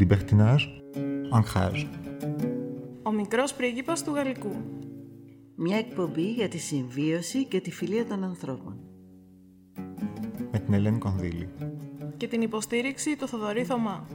Libertinage, ancrage. Ο μικρός πρίγκιπας του Γαλλικού. Μια εκπομπή για τη συμβίωση και τη φιλία των ανθρώπων. Με την Ελένη Κονδύλη. Και την υποστήριξη του Θοδωρή Θωμά.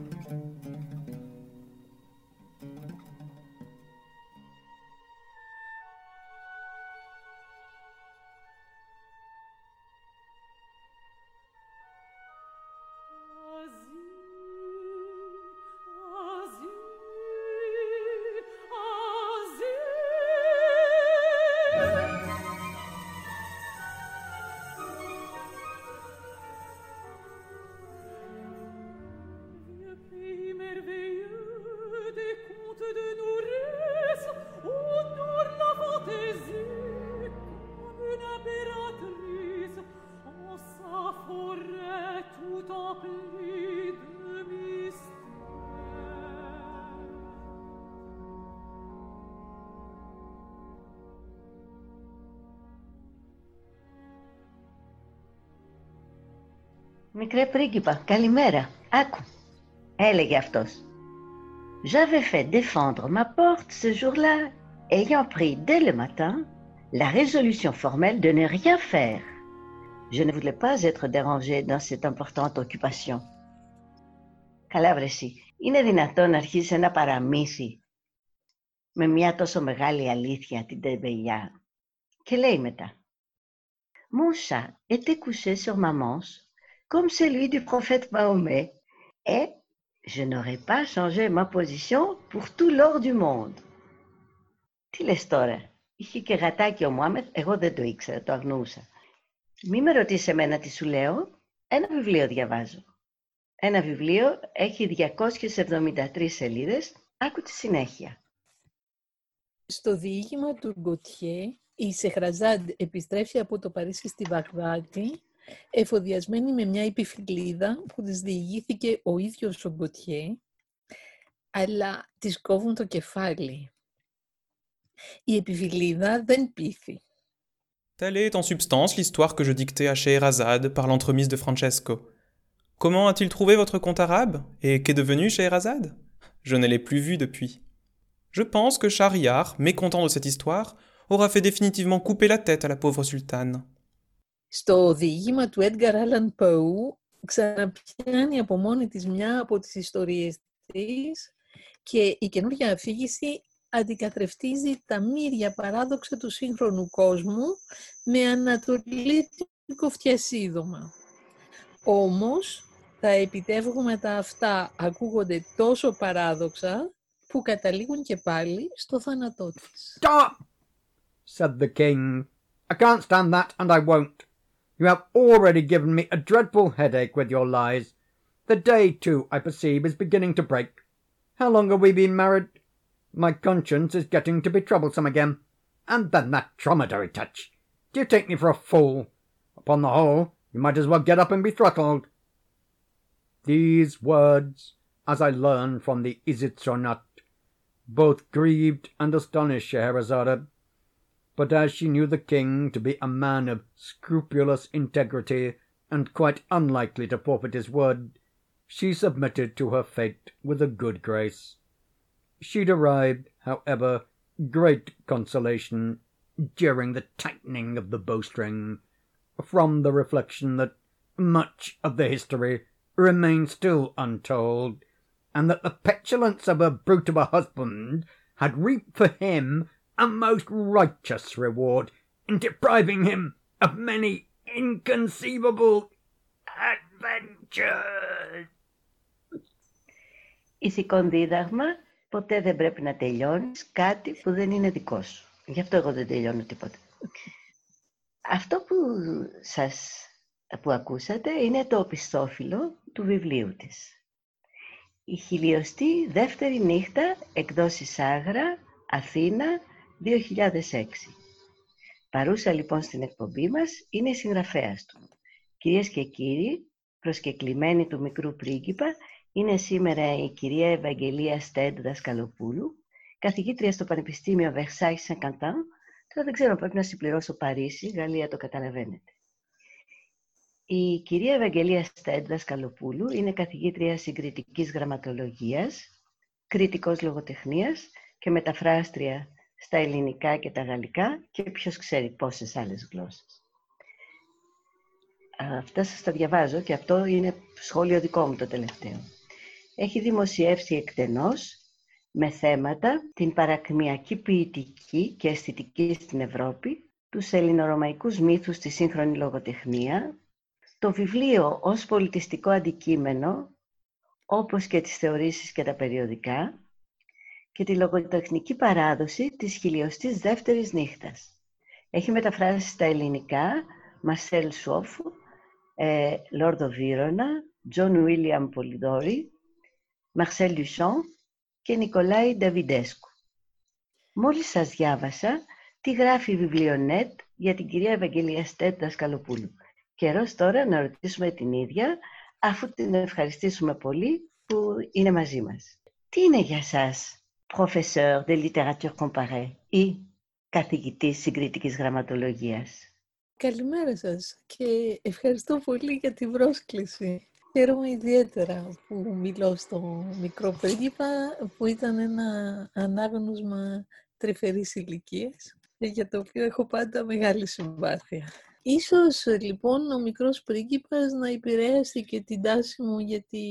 Μικρέ πρίγκιπα, καλημέρα. Άκου. Έλεγε αυτός. J'avais fait défendre ma porte ce jour-là, ayant pris dès le matin la résolution formelle de ne rien faire. Je ne voulais pas être dérangé dans cette importante occupation. Καλά βρε εσύ. Είναι δυνατόν να αρχίσει ένα παραμύθι με μια τόσο μεγάλη αλήθεια την τεμπελιά. Και λέει μετά. Mon chat était couché sur ma manche comme celui du prophète Mahomet, et je n'aurais pas changé ma position pour tout l'or du monde. Τι λες τώρα, είχε και γατάκι ο Μωάμεθ, εγώ δεν το ήξερα, το αγνούσα. Μη με ρωτήσει εμένα τι σου λέω, ένα βιβλίο διαβάζω. Ένα βιβλίο έχει 273 σελίδες, άκου τη συνέχεια. Στο διήγημα του Γκοτιέ, η Σεχραζάντ επιστρέφει από το Παρίσι στη Βαγδάτη εφοδιασμένη με μια επιφυλίδα που της διηγήθηκε ο ίδιος ο Γκοτιέ, αλλά της κόβουν το κεφάλι. Η επιφυλίδα δεν πείθει. Telle est en substance l'histoire que je dictais à Scheherazade par l'entremise de Francesco. Comment a-t-il trouvé votre compte arabe Et qu'est devenu Scheherazade Je ne l'ai plus vu depuis. Je pense que Shahriar, mécontent de cette histoire, aura fait définitivement couper la tête à la pauvre sultane. Στο διήγημα του Edgar Allan Poe ξαναπιάνει από μόνη της μια από τις ιστορίες της και η καινούργια αφήγηση αντικατρευτίζει τα μύρια παράδοξα του σύγχρονου κόσμου με ανατολίτικο φτιασίδωμα. Όμως, τα επιτεύγματα αυτά ακούγονται τόσο παράδοξα που καταλήγουν και πάλι στο θάνατό της. Stop! said the king. I can't stand that and I won't. You have already given me a dreadful headache with your lies. The day, too, I perceive, is beginning to break. How long have we been married? My conscience is getting to be troublesome again. And then that dromedary touch. Do you take me for a fool? Upon the whole, you might as well get up and be throttled. These words, as I learn from the Isitsonat, both grieved and astonished Scheherazade. But as she knew the king to be a man of scrupulous integrity and quite unlikely to forfeit his word, she submitted to her fate with a good grace. She derived, however, great consolation during the tightening of the bowstring from the reflection that much of the history remained still untold, and that the petulance of her brute of a husband had reaped for him a most righteous reward in depriving him of many inconceivable adventures. Ηθικό δίδαγμα, ποτέ δεν πρέπει να τελειώνεις κάτι που δεν είναι δικό σου. Γι' αυτό εγώ δεν τελειώνω τίποτα. Αυτό που σας που ακούσατε είναι το οπισθόφυλλο του βιβλίου της. Η χιλιοστή δεύτερη νύχτα εκδόσεις Άγρα, Αθήνα, 2006. Παρούσα λοιπόν στην εκπομπή μας είναι η συγγραφέας του. Κυρίες και κύριοι, προσκεκλημένη του μικρού πρίγκιπα είναι σήμερα η κυρία Ευαγγελία Στέντ Δασκαλοπούλου, καθηγήτρια στο Πανεπιστήμιο Versailles Saint-Quentin. Τώρα δεν ξέρω, πρέπει να συμπληρώσω Παρίσι, Γαλλία το καταλαβαίνετε. Η κυρία Ευαγγελία Στέντ Δασκαλοπούλου είναι καθηγήτρια συγκριτικής γραμματολογίας, κριτικός λογοτεχνίας και μεταφράστρια στα ελληνικά και τα γαλλικά και ποιος ξέρει πόσες άλλες γλώσσες. Αυτά σας τα διαβάζω και αυτό είναι σχόλιο δικό μου το τελευταίο. Έχει δημοσιεύσει εκτενώς με θέματα την παρακμιακή ποιητική και αισθητική στην Ευρώπη, τους ελληνορωμαϊκούς μύθους στη σύγχρονη λογοτεχνία, το βιβλίο ως πολιτιστικό αντικείμενο, όπως και τις θεωρήσεις και τα περιοδικά, και τη λογοτεχνική παράδοση της χιλιοστής δεύτερης νύχτας. Έχει μεταφράσει στα ελληνικά Μαρσέλ Σβομπ, ε, Λόρδο Βίρονα, Τζον Βίλιαμ Πολυδόρη, Μαρσέλ Λουσόν και Νικολάη Νταβιντέσκου. Μόλις σας διάβασα τι γράφει η Βιβλιονέτ για την κυρία Ευαγγελία Στέτ Δασκαλοπούλου. Καιρός τώρα να ρωτήσουμε την ίδια, αφού την ευχαριστήσουμε πολύ που είναι μαζί μας. Τι είναι για σας, professeur de littérature comparée ή καθηγητής συγκριτικής γραμματολογίας. Καλημέρα σας και ευχαριστώ πολύ για την πρόσκληση. Χαίρομαι ιδιαίτερα που μιλώ στο μικρό πρίγκιπα που ήταν ένα ανάγνωσμα τρυφερής ηλικίας για το οποίο έχω πάντα μεγάλη συμπάθεια. Ίσως λοιπόν ο μικρός πρίγκιπας να επηρέασε και την τάση μου για τη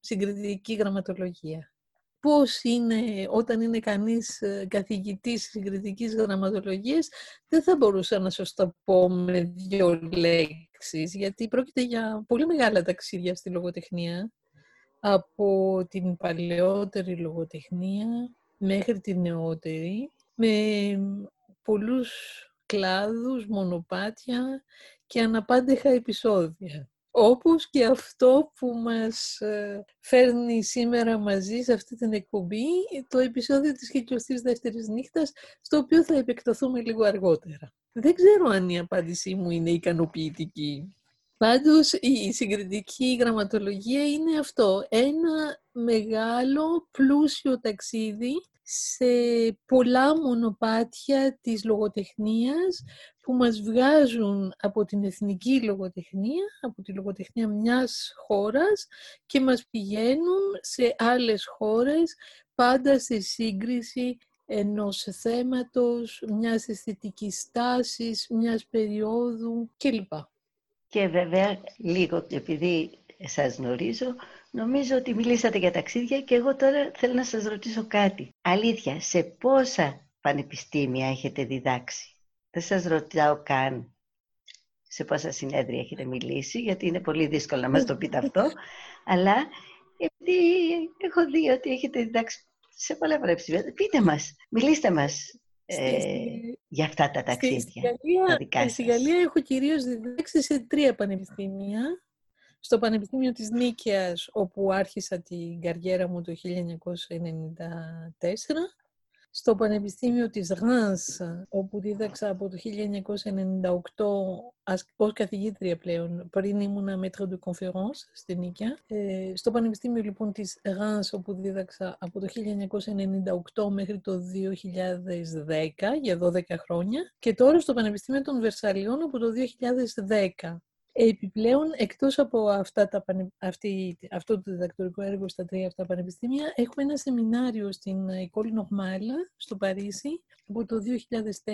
συγκριτική γραμματολογία. Πώς είναι όταν είναι κανείς ε, καθηγητής συγκριτικής γραμματολογίας, δεν θα μπορούσα να σας το πω με δύο λέξεις, γιατί πρόκειται για πολύ μεγάλα ταξίδια στη λογοτεχνία, από την παλαιότερη λογοτεχνία μέχρι την νεότερη, με πολλούς κλάδους, μονοπάτια και αναπάντεχα επεισόδια. Όπως και αυτό που μας ε, φέρνει σήμερα μαζί σε αυτή την εκπομπή, το επεισόδιο της χιλιοστής δεύτερης νύχτας, στο οποίο θα επεκταθούμε λίγο αργότερα. Δεν ξέρω αν η απάντησή μου είναι ικανοποιητική. Πάντως η συγκριτική γραμματολογία είναι αυτό, ένα μεγάλο πλούσιο ταξίδι σε πολλά μονοπάτια της λογοτεχνίας που μας βγάζουν από την εθνική λογοτεχνία, από τη λογοτεχνία μιας χώρας και μας πηγαίνουν σε άλλες χώρες πάντα σε σύγκριση ενός θέματος, μιας αισθητικής τάσης, μιας περίοδου κλπ. Και βέβαια λίγο επειδή σας γνωρίζω, νομίζω ότι μιλήσατε για ταξίδια και εγώ τώρα θέλω να σας ρωτήσω κάτι. Αλήθεια, σε πόσα πανεπιστήμια έχετε διδάξει; Δεν σας ρωτάω καν σε πόσα συνέδρια έχετε μιλήσει, γιατί είναι πολύ δύσκολο να μας το πείτε αυτό, αλλά επειδή έχω δει ότι έχετε διδάξει σε πολλά πανεπιστήμια. Πείτε μας, μιλήστε μας ε, για αυτά τα ταξίδια. Στη Γαλλία, στη Γαλλία έχω κυρίως διδάξει σε τρία πανεπιστήμια. Στο Πανεπιστήμιο της Νίκαιας, όπου άρχισα την καριέρα μου το 1994 στο Πανεπιστήμιο της Ράνς, όπου δίδαξα από το 1998 ως καθηγήτρια πλέον, πριν ήμουνα μέτρο de conférence στην Νίκαια. Ε, στο Πανεπιστήμιο λοιπόν της Ράνς, όπου δίδαξα από το 1998 μέχρι το 2010, για 12 χρόνια. Και τώρα στο Πανεπιστήμιο των Βερσαλιών από το 2010. Επιπλέον, εκτός από αυτά τα, αυτή, αυτό το διδακτορικό έργο στα τρία αυτά πανεπιστήμια, έχουμε ένα σεμινάριο στην École Normale στο Παρίσι από το 2004.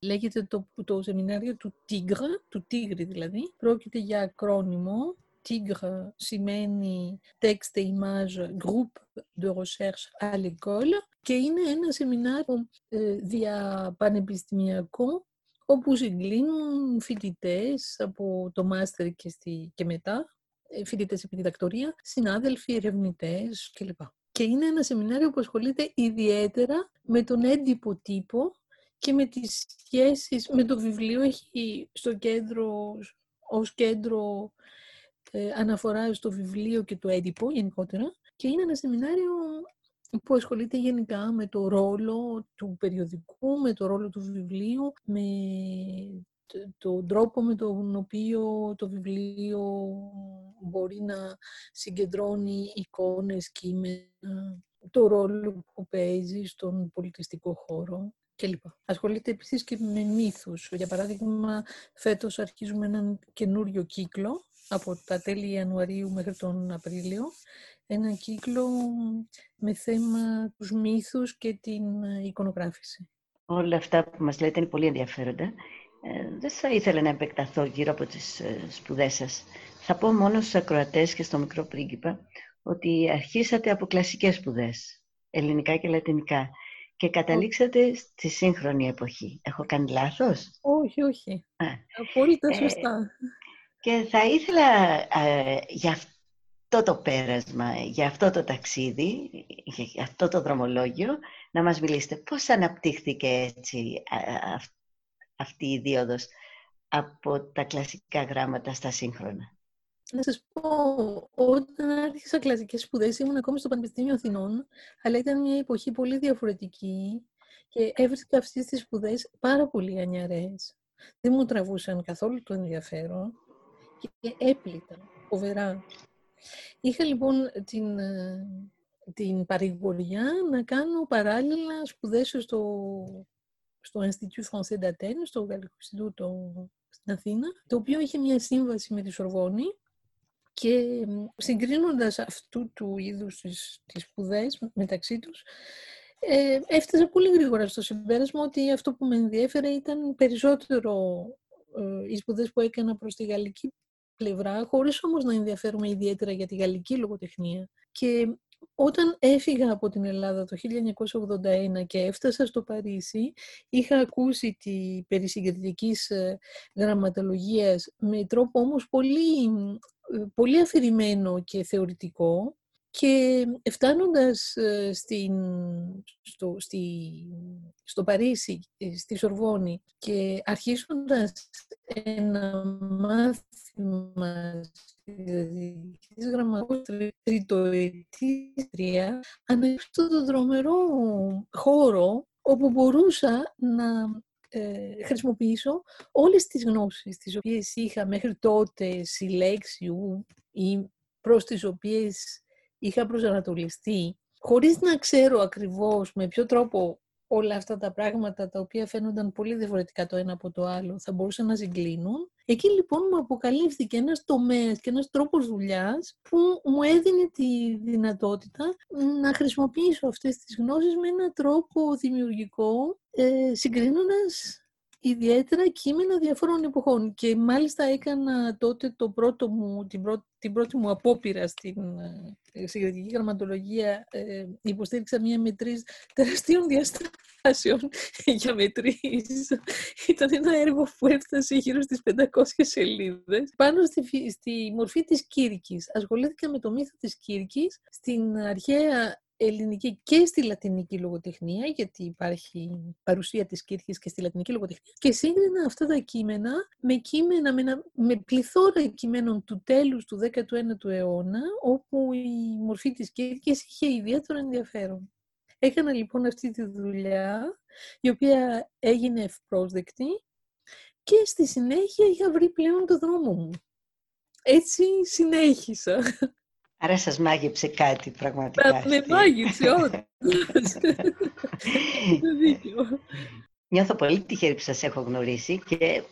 Λέγεται το, το σεμινάριο του Tigre, του Τίγρη δηλαδή. Πρόκειται για ακρόνιμο. Tigre σημαίνει Texte Image Groupe de Recherche à l'École και είναι ένα σεμινάριο ε, διαπανεπιστημιακό όπου συγκλίνουν φοιτητές από το μάστερ και, στη, και μετά, ε, φοιτητές επί διδακτορία, συνάδελφοι, ερευνητές κλπ. Και είναι ένα σεμινάριο που ασχολείται ιδιαίτερα με τον έντυπο τύπο και με τις σχέσεις με το βιβλίο. Έχει στο κέντρο, ως κέντρο ε, αναφορά στο βιβλίο και το έντυπο γενικότερα. Και είναι ένα σεμινάριο που ασχολείται γενικά με το ρόλο του περιοδικού, με το ρόλο του βιβλίου, με τον τρόπο με τον οποίο το βιβλίο μπορεί να συγκεντρώνει εικόνες, κείμενα, το ρόλο που παίζει στον πολιτιστικό χώρο. κλπ. Ασχολείται επίσης και με μύθους. Για παράδειγμα, φέτος αρχίζουμε έναν καινούριο κύκλο από τα τέλη Ιανουαρίου μέχρι τον Απρίλιο. Ένα κύκλο με θέμα τους μύθους και την ε, εικονογράφηση. Όλα αυτά που μας λέτε είναι πολύ ενδιαφέροντα. Ε, δεν θα ήθελα να επεκταθώ γύρω από τις ε, σπουδές σας. Θα πω μόνο στους ακροατές και στο μικρό πρίγκιπα ότι αρχίσατε από κλασικές σπουδές, ελληνικά και λατινικά, και καταλήξατε στη σύγχρονη εποχή. Έχω κάνει λάθος; Όχι, όχι. Απόλυτα ε, σωστά. και θα ήθελα ε, για αυτό το πέρασμα, για αυτό το ταξίδι, για αυτό το δρομολόγιο, να μας μιλήσετε. Πώς αναπτύχθηκε έτσι αυτή η δίωδος από τα κλασικά γράμματα στα σύγχρονα; Να σας πω, όταν άρχισα κλασικές σπουδές ήμουν ακόμη στο Πανεπιστήμιο Αθηνών, αλλά ήταν μια εποχή πολύ διαφορετική και έβρισκα αυτές τις σπουδές πάρα πολύ ανιαρές. Δεν μου τραβούσαν καθόλου το ενδιαφέρον και έπλητα, φοβερά. Είχα λοιπόν την, ε, την παρηγοριά να κάνω παράλληλα σπουδές στο, στο Institut Français d'Athènes, στο Γαλλικό Ινστιτούτο στην Αθήνα, το οποίο είχε μια σύμβαση με τη Σορβόνη. Και συγκρίνοντας αυτού του είδους τις, τις σπουδές μεταξύ τους, ε, έφτασα πολύ γρήγορα στο συμπέρασμα ότι αυτό που με ενδιέφερε ήταν περισσότερο ε, οι σπουδές που έκανα προς τη γαλλική πλευρά, χωρίς όμως να ενδιαφέρομαι ιδιαίτερα για τη γαλλική λογοτεχνία. Και όταν έφυγα από την Ελλάδα το 1981 και έφτασα στο Παρίσι, είχα ακούσει τη περί συγκριτικής ε, γραμματολογίας με τρόπο όμως πολύ, ε, πολύ αφηρημένο και θεωρητικό και φτάνοντας ε, στην, στο, στη, στο Παρίσι, στη Σορβόνη και αρχίζοντας ένα μάθημα της γραμματικής τριτοετήτρια ανέβηκα το δρομερό χώρο όπου μπορούσα να ε, χρησιμοποιήσω όλες τις γνώσεις τις οποίες είχα μέχρι τότε συλλέξιου ή προς τις οποίες είχα προσανατολιστεί, χωρίς να ξέρω ακριβώς με ποιο τρόπο όλα αυτά τα πράγματα τα οποία φαίνονταν πολύ διαφορετικά το ένα από το άλλο θα μπορούσαν να συγκλίνουν. Εκεί λοιπόν μου αποκαλύφθηκε ένας τομέας και ένας τρόπος δουλειάς που μου έδινε τη δυνατότητα να χρησιμοποιήσω αυτές τις γνώσεις με έναν τρόπο δημιουργικό, ε, συγκρίνοντας ιδιαίτερα κείμενα διαφόρων εποχών. Και μάλιστα έκανα τότε το πρώτο μου, την, πρώτη, την πρώτη μου απόπειρα στην ε, συγκριτική γραμματολογία. Ε, υποστήριξα μία μετρής τεραστίων διαστάσεων για μετρήσεις. Ήταν ένα έργο που έφτασε γύρω στις 500 σελίδες. Πάνω στη, στη μορφή της Κύρκης. Ασχολήθηκα με το μύθο της Κύρκης στην αρχαία ελληνική και στη λατινική λογοτεχνία, γιατί υπάρχει παρουσία της Κύρχης και στη λατινική λογοτεχνία, και σύγκρινα αυτά τα κείμενα με κείμενα, με, με πληθώρα κειμένων του τέλους του 19ου αιώνα, όπου η μορφή της Κύρχης είχε ιδιαίτερο ενδιαφέρον. Έκανα λοιπόν αυτή τη δουλειά, η οποία έγινε ευπρόσδεκτη και στη συνέχεια είχα βρει πλέον το δρόμο μου. Έτσι συνέχισα. Άρα σας μάγεψε κάτι πραγματικά. Με μάγεψε, όντως. Νιώθω πολύ τυχερή που σας έχω γνωρίσει και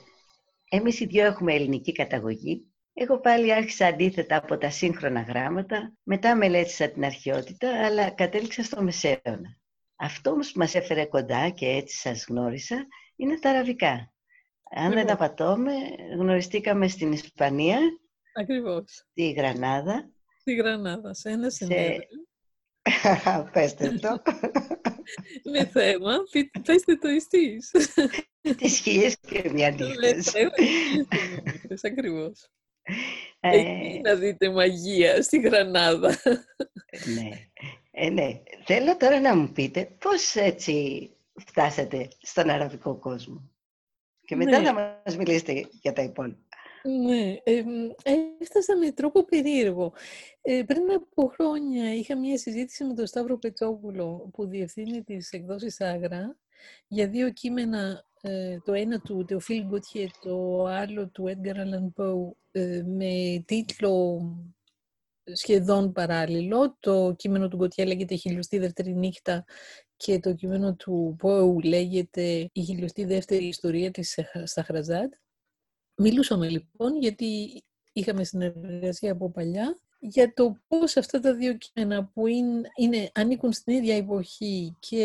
εμείς οι δυο έχουμε ελληνική καταγωγή. Εγώ πάλι άρχισα αντίθετα από τα σύγχρονα γράμματα, μετά μελέτησα την αρχαιότητα, αλλά κατέληξα στο Μεσαίωνα. Αυτό όμως που μας έφερε κοντά και έτσι σας γνώρισα είναι τα αραβικά. Αν δεν απατώμε, γνωριστήκαμε στην Ισπανία, Ακριβώς. στη Γρανάδα Στη Γρανάδα, σε ένα συνέδριο. Πέστε το. Με θέμα, πέστε το εσείς. Τις χίλιες και μια νύχτες. Ακριβώς. Εκεί να δείτε μαγεία στη Γρανάδα. ναι. Ε, ναι. Θέλω τώρα να μου πείτε πώς έτσι φτάσατε στον αραβικό κόσμο. Και μετά ναι. θα μας μιλήσετε για τα υπόλοιπα. Ναι, ε, έφτασα με τρόπο περίεργο. Ε, πριν από χρόνια είχα μια συζήτηση με τον Σταύρο Πετσόπουλο που διευθύνει τις εκδόσεις Άγρα για δύο κείμενα, ε, το ένα του Teofil Γκούτιε, το άλλο του Edgar Allan Poe, ε, με τίτλο σχεδόν παράλληλο. Το κείμενο του Γκοτιά λέγεται «Χιλιοστή δεύτερη νύχτα» και το κείμενο του Πόου λέγεται «Η χιλιοστή δεύτερη ιστορία της Σαχραζάτ». Μιλούσαμε λοιπόν γιατί είχαμε συνεργασία από παλιά για το πώς αυτά τα δύο κείμενα που είναι, είναι, ανήκουν στην ίδια εποχή και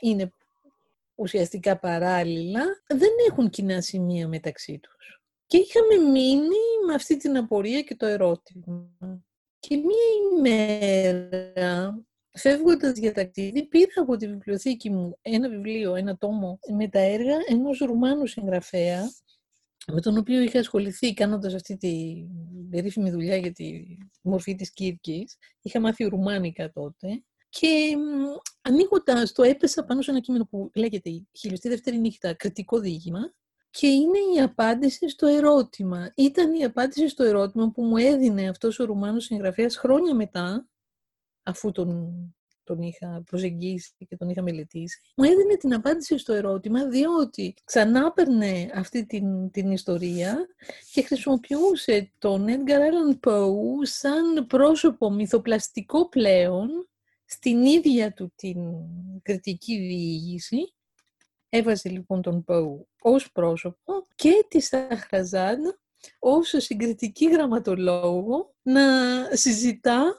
είναι ουσιαστικά παράλληλα, δεν έχουν κοινά σημεία μεταξύ τους. Και είχαμε μείνει με αυτή την απορία και το ερώτημα. Και μία ημέρα, φεύγοντας για ταξίδι, πήρα από τη βιβλιοθήκη μου ένα βιβλίο, ένα τόμο, με τα έργα ενός Ρουμάνου συγγραφέα, με τον οποίο είχα ασχοληθεί κάνοντας αυτή τη περίφημη δουλειά για τη μορφή της Κύρκης. Είχα μάθει ρουμάνικα τότε. Και ανοίγοντας το έπεσα πάνω σε ένα κείμενο που λέγεται «Η χιλιοστή δεύτερη νύχτα, κριτικό διήγημα» και είναι η απάντηση στο ερώτημα. Ήταν η απάντηση στο ερώτημα που μου έδινε αυτός ο Ρουμάνος συγγραφέας χρόνια μετά, αφού τον τον είχα προσεγγίσει και τον είχα μελετήσει, μου έδινε την απάντηση στο ερώτημα διότι ξανά παίρνε αυτή την, την ιστορία και χρησιμοποιούσε τον Edgar Allan Poe σαν πρόσωπο μυθοπλαστικό πλέον στην ίδια του την κριτική διήγηση. Έβαζε λοιπόν τον Poe ως πρόσωπο και τη Σαχραζάντ ως συγκριτική γραμματολόγο να συζητά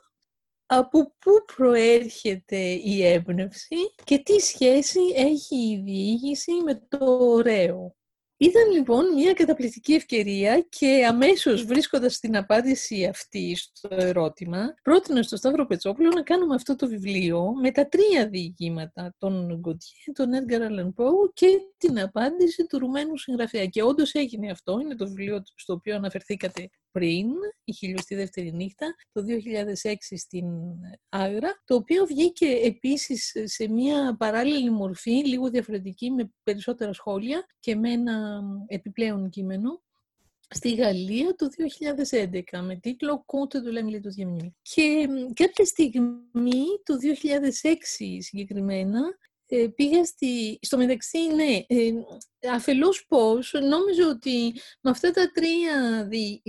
από πού προέρχεται η έμπνευση και τι σχέση έχει η διήγηση με το ωραίο. Ήταν λοιπόν μια καταπληκτική ευκαιρία και αμέσως βρίσκοντας την απάντηση αυτή στο ερώτημα, πρότεινα στο Σταύρο Πετσόπουλο να κάνουμε αυτό το βιβλίο με τα τρία διηγήματα, τον Γκοτιέ, τον Edgar Allan Poe και την απάντηση του Ρουμαίνου συγγραφέα. Και όντως έγινε αυτό, είναι το βιβλίο στο οποίο αναφερθήκατε πριν, η χιλιοστή δεύτερη νύχτα, το 2006 στην Άγρα, το οποίο βγήκε επίσης σε μια παράλληλη μορφή, λίγο διαφορετική, με περισσότερα σχόλια και με ένα επιπλέον κείμενο, στη Γαλλία το 2011 με τίτλο «Conte de la του Και κάποια στιγμή, το 2006 συγκεκριμένα, ε, πήγα στη... Στο μεταξύ, ναι, ε, αφελώς πώς, νόμιζα ότι με αυτά τα τρία, δι...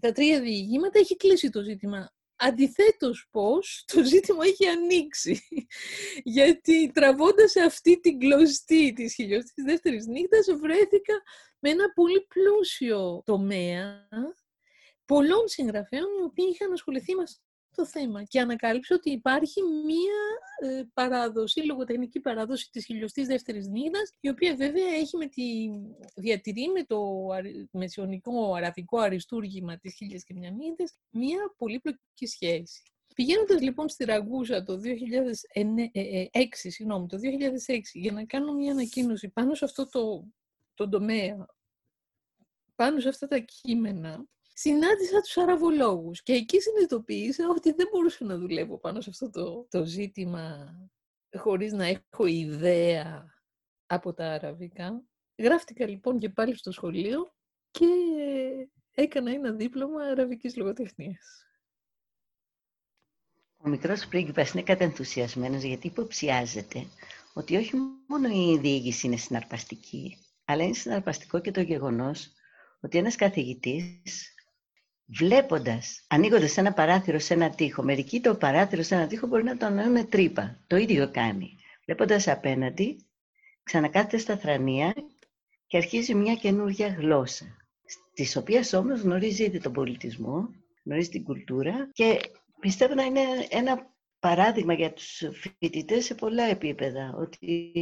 τα τρία διηγήματα έχει κλείσει το ζήτημα. Αντιθέτως πώς, το ζήτημα έχει ανοίξει. Γιατί τραβώντας αυτή την κλωστή της χιλιοστής δεύτερης νύχτας, βρέθηκα με ένα πολύ πλούσιο τομέα πολλών συγγραφέων οι οποίοι είχαν ασχοληθεί με το θέμα και ανακάλυψε ότι υπάρχει μία ε, παράδοση, λογοτεχνική παράδοση της χιλιοστής δεύτερης νύχτας, η οποία βέβαια έχει με τη, διατηρεί με το μεσαιωνικό αραβικό αριστούργημα της χίλιας και μια νύχτες μία πολύπλοκη σχέση. Πηγαίνοντας λοιπόν στη Ραγκούσα το 2006, ε, ε, συγγνώμη, το 2006 για να κάνω μια ανακοίνωση πάνω σε αυτό το, το τομέα, πάνω σε αυτά τα κείμενα, συνάντησα τους αραβολόγους και εκεί συνειδητοποίησα ότι δεν μπορούσα να δουλεύω πάνω σε αυτό το, το ζήτημα χωρίς να έχω ιδέα από τα αραβικά. Γράφτηκα λοιπόν και πάλι στο σχολείο και έκανα ένα δίπλωμα αραβικής λογοτεχνίας. Ο μικρός πρίγκιπας είναι κατενθουσιασμένος γιατί υποψιάζεται ότι όχι μόνο η διήγηση είναι συναρπαστική, αλλά είναι συναρπαστικό και το γεγονός ότι ένας καθηγητής βλέποντας, ανοίγοντας ένα παράθυρο σε ένα τοίχο, μερικοί το παράθυρο σε ένα τοίχο μπορεί να το εννοούν τρύπα. Το ίδιο κάνει. Βλέποντας απέναντι, ξανακάθεται στα θρανία και αρχίζει μια καινούργια γλώσσα, της οποίας όμως γνωρίζει ήδη τον πολιτισμό, γνωρίζει την κουλτούρα και πιστεύω να είναι ένα παράδειγμα για τους φοιτητές σε πολλά επίπεδα, ότι,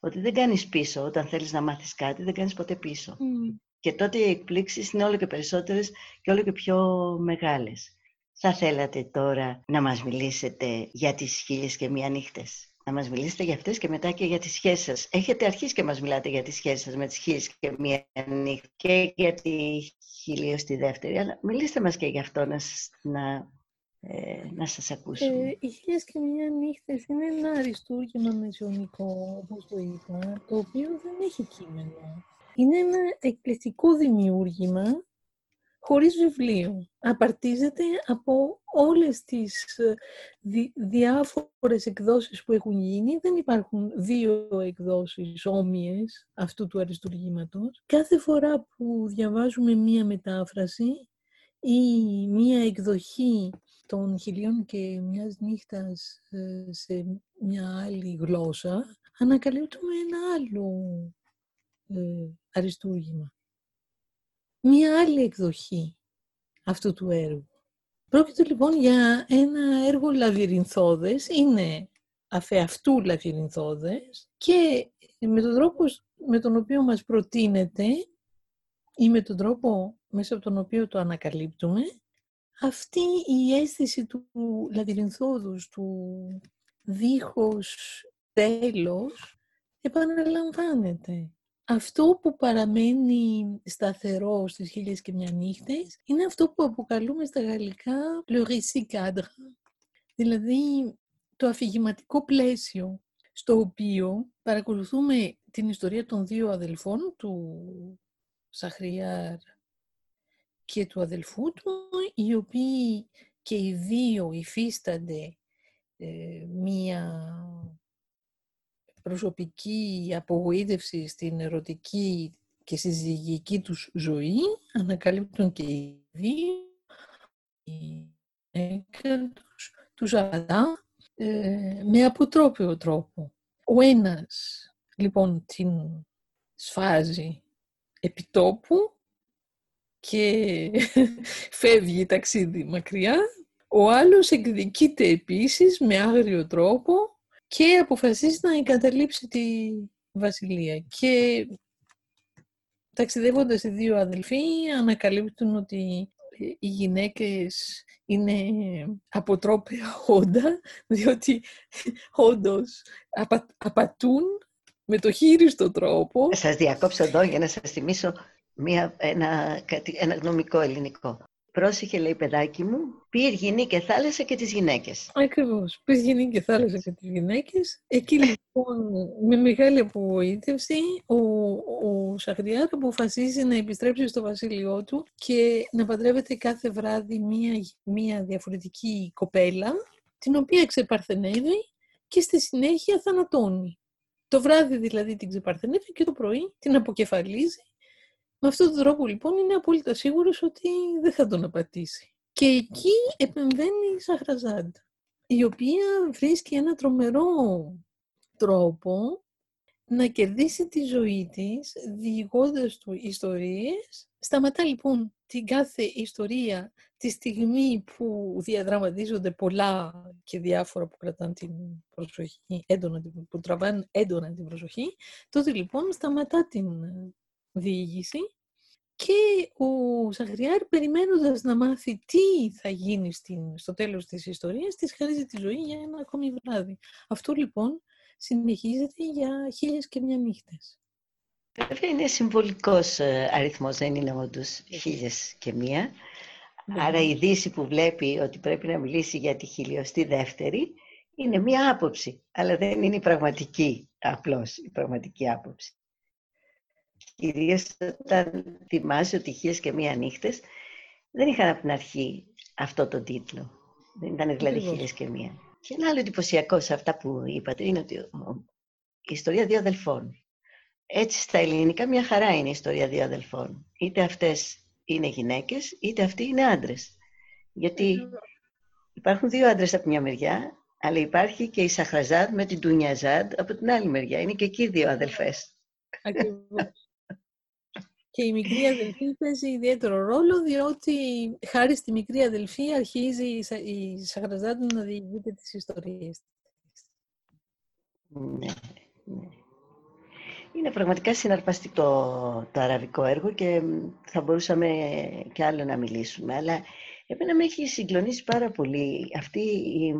ότι δεν κάνεις πίσω όταν θέλεις να μάθεις κάτι, δεν κάνεις ποτέ πίσω. Και τότε οι εκπλήξεις είναι όλο και περισσότερες και όλο και πιο μεγάλες. Θα θέλατε τώρα να μας μιλήσετε για τις χίλιες και μία νύχτες; Να μας μιλήσετε για αυτές και μετά και για τις σχέσεις σας. Έχετε αρχίσει και μας μιλάτε για τις σχέσεις σας με τις χίλιες και μία νύχτα και για τη χίλια στη δεύτερη. Αλλά μιλήστε μας και για αυτό να, να, ε, να σας ακούσουμε. Ε, οι χίλιες και μία νύχτες είναι ένα αριστούργημα μεσαιωνικό, όπως το είπα, το οποίο δεν έχει κείμενο. Είναι ένα εκπληκτικό δημιούργημα χωρίς βιβλίο. Απαρτίζεται από όλες τις ε, δι- διάφορες εκδόσεις που έχουν γίνει. Δεν υπάρχουν δύο εκδόσεις όμοιες αυτού του αριστουργήματος. Κάθε φορά που διαβάζουμε μία μετάφραση ή μία εκδοχή των χιλίων και μιας νύχτας ε, σε μια άλλη γλώσσα, ανακαλύπτουμε ένα άλλο ε, αριστούργημα. Μια άλλη εκδοχή αυτού του έργου. Πρόκειται λοιπόν για ένα έργο λαβυρινθώδες, είναι αφεαυτού λαβυρινθώδες και με τον τρόπο με τον οποίο μας προτείνεται ή με τον τρόπο μέσα από τον οποίο το ανακαλύπτουμε, αυτή η αίσθηση του λαβυρινθώδους, του δίχως τέλος, επαναλαμβάνεται. Αυτό που παραμένει σταθερό στις χίλιες και μια νύχτες είναι αυτό που αποκαλούμε στα γαλλικά le récit cadre, δηλαδή το αφηγηματικό πλαίσιο στο οποίο παρακολουθούμε την ιστορία των δύο αδελφών, του Σαχριάρ και του αδελφού του, οι οποίοι και οι δύο υφίστανται ε, μία προσωπική απογοήτευση στην ερωτική και συζυγική τους ζωή, ανακαλύπτουν και οι δύο οι τους, τους ε, με αποτρόπιο τρόπο. Ο ένας λοιπόν την σφάζει επιτόπου και φεύγει ταξίδι μακριά. Ο άλλος εκδικείται επίσης με άγριο τρόπο και αποφασίζει να εγκαταλείψει τη βασιλεία. Και ταξιδεύοντας οι δύο αδελφοί ανακαλύπτουν ότι οι γυναίκες είναι αποτρόπαια όντα, διότι όντως απατούν με το χείριστο τρόπο. Σας διακόψω εδώ για να σας θυμίσω μια, ένα, ένα γνωμικό ελληνικό. Πρόσεχε, λέει παιδάκι μου, πήρ γυνή και θάλασσα και τις γυναίκες. Ακριβώς, πήρ γυνή και θάλασσα και τις γυναίκες. Εκεί λοιπόν, με μεγάλη απογοήτευση, ο, ο Σαχριάρ αποφασίζει να επιστρέψει στο βασίλειό του και να παντρεύεται κάθε βράδυ μία, μία διαφορετική κοπέλα, την οποία ξεπαρθενεύει και στη συνέχεια θανατώνει. Το βράδυ δηλαδή την ξεπαρθενεύει και το πρωί την αποκεφαλίζει με αυτόν τον τρόπο λοιπόν είναι απόλυτα σίγουρος ότι δεν θα τον απατήσει. Και εκεί επεμβαίνει η Σαχραζάντ, η οποία βρίσκει ένα τρομερό τρόπο να κερδίσει τη ζωή της διηγώντας του ιστορίες. Σταματά λοιπόν την κάθε ιστορία τη στιγμή που διαδραματίζονται πολλά και διάφορα που κρατάνε την προσοχή, έντονα, που τραβάνε έντονα την προσοχή, τότε λοιπόν σταματά την διήγηση και ο Ζαγριάρ περιμένοντας να μάθει τι θα γίνει στην, στο τέλος της ιστορίας της χαρίζει τη ζωή για ένα ακόμη βράδυ. Αυτό λοιπόν συνεχίζεται για χίλιες και μια νύχτες. Βέβαια είναι συμβολικός ε, αριθμός, δεν είναι όντως χίλιες και μία. Ναι. Άρα η Δύση που βλέπει ότι πρέπει να μιλήσει για τη χιλιοστή δεύτερη είναι μία άποψη, αλλά δεν είναι η πραγματική απλώς, η πραγματική άποψη κυρίως όταν θυμάσαι ότι χίλιες και μία νύχτες, δεν είχαν από την αρχή αυτό το τίτλο. Δεν ήταν δηλαδή χίλιες και μία. Και ένα άλλο εντυπωσιακό σε αυτά που είπατε είναι ότι η ιστορία δύο αδελφών. Έτσι στα ελληνικά μια χαρά είναι η ιστορία δύο αδελφών. Είτε αυτές είναι γυναίκες, είτε αυτοί είναι άντρες. Γιατί υπάρχουν δύο άντρες από μια μεριά, αλλά υπάρχει και η Σαχραζάντ με την Τουνιαζάντ από την άλλη μεριά. Είναι και εκεί δύο αδελφές. Ακριβώς. Και η μικρή αδελφή παίζει ιδιαίτερο ρόλο, διότι χάρη στη μικρή αδελφή αρχίζει η Σαχραζάντη να διηγείται τις ιστορίες ναι, ναι. Είναι πραγματικά συναρπαστικό το, το αραβικό έργο και θα μπορούσαμε και άλλο να μιλήσουμε. Αλλά εμένα με έχει συγκλονίσει πάρα πολύ αυτή η,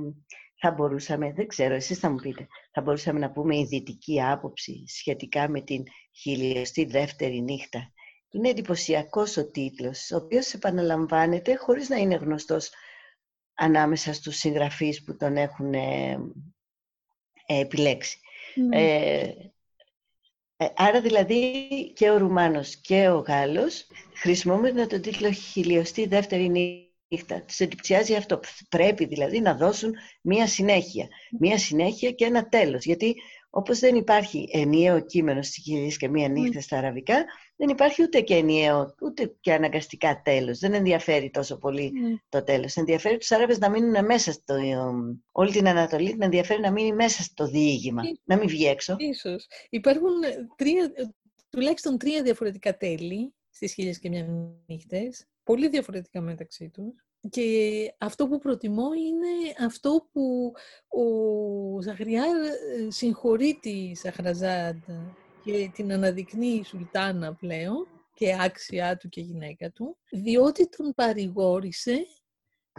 θα μπορούσαμε, δεν ξέρω, εσείς θα μου πείτε, θα μπορούσαμε να πούμε η δυτική άποψη σχετικά με την χιλιοστή δεύτερη νύχτα είναι εντυπωσιακός ο τίτλος, ο οποίος επαναλαμβάνεται χωρίς να είναι γνωστός ανάμεσα στους συγγραφείς που τον έχουν ε, ε, επιλέξει. Ναι. Ε, άρα δηλαδή και ο Ρουμάνος και ο Γάλλος χρησιμοποιούν τον τίτλο «Χιλιοστή δεύτερη νύχτα». Τους εντυπωσιάζει αυτό. Πρέπει δηλαδή να δώσουν μία συνέχεια. Μία συνέχεια και ένα τέλος. Γιατί όπως δεν υπάρχει ενιαίο κείμενο στις χιλιές και μία νύχτα στα αραβικά, δεν υπάρχει ούτε και ενιαίο, ούτε και αναγκαστικά τέλος. Δεν ενδιαφέρει τόσο πολύ το τέλος. Ενδιαφέρει τους Άραβες να μείνουν μέσα στο... Όλη την Ανατολή την ενδιαφέρει να μείνει μέσα στο διήγημα, να μην βγει έξω. Ίσως. Υπάρχουν τρία, τουλάχιστον τρία διαφορετικά τέλη στις χίλιες και μία νύχτες, πολύ διαφορετικά μεταξύ τους. Και αυτό που προτιμώ είναι αυτό που ο Ζαχριάρ ε, συγχωρεί τη Σαχραζάντ και την αναδεικνύει η Σουλτάνα πλέον και άξιά του και γυναίκα του, διότι τον παρηγόρησε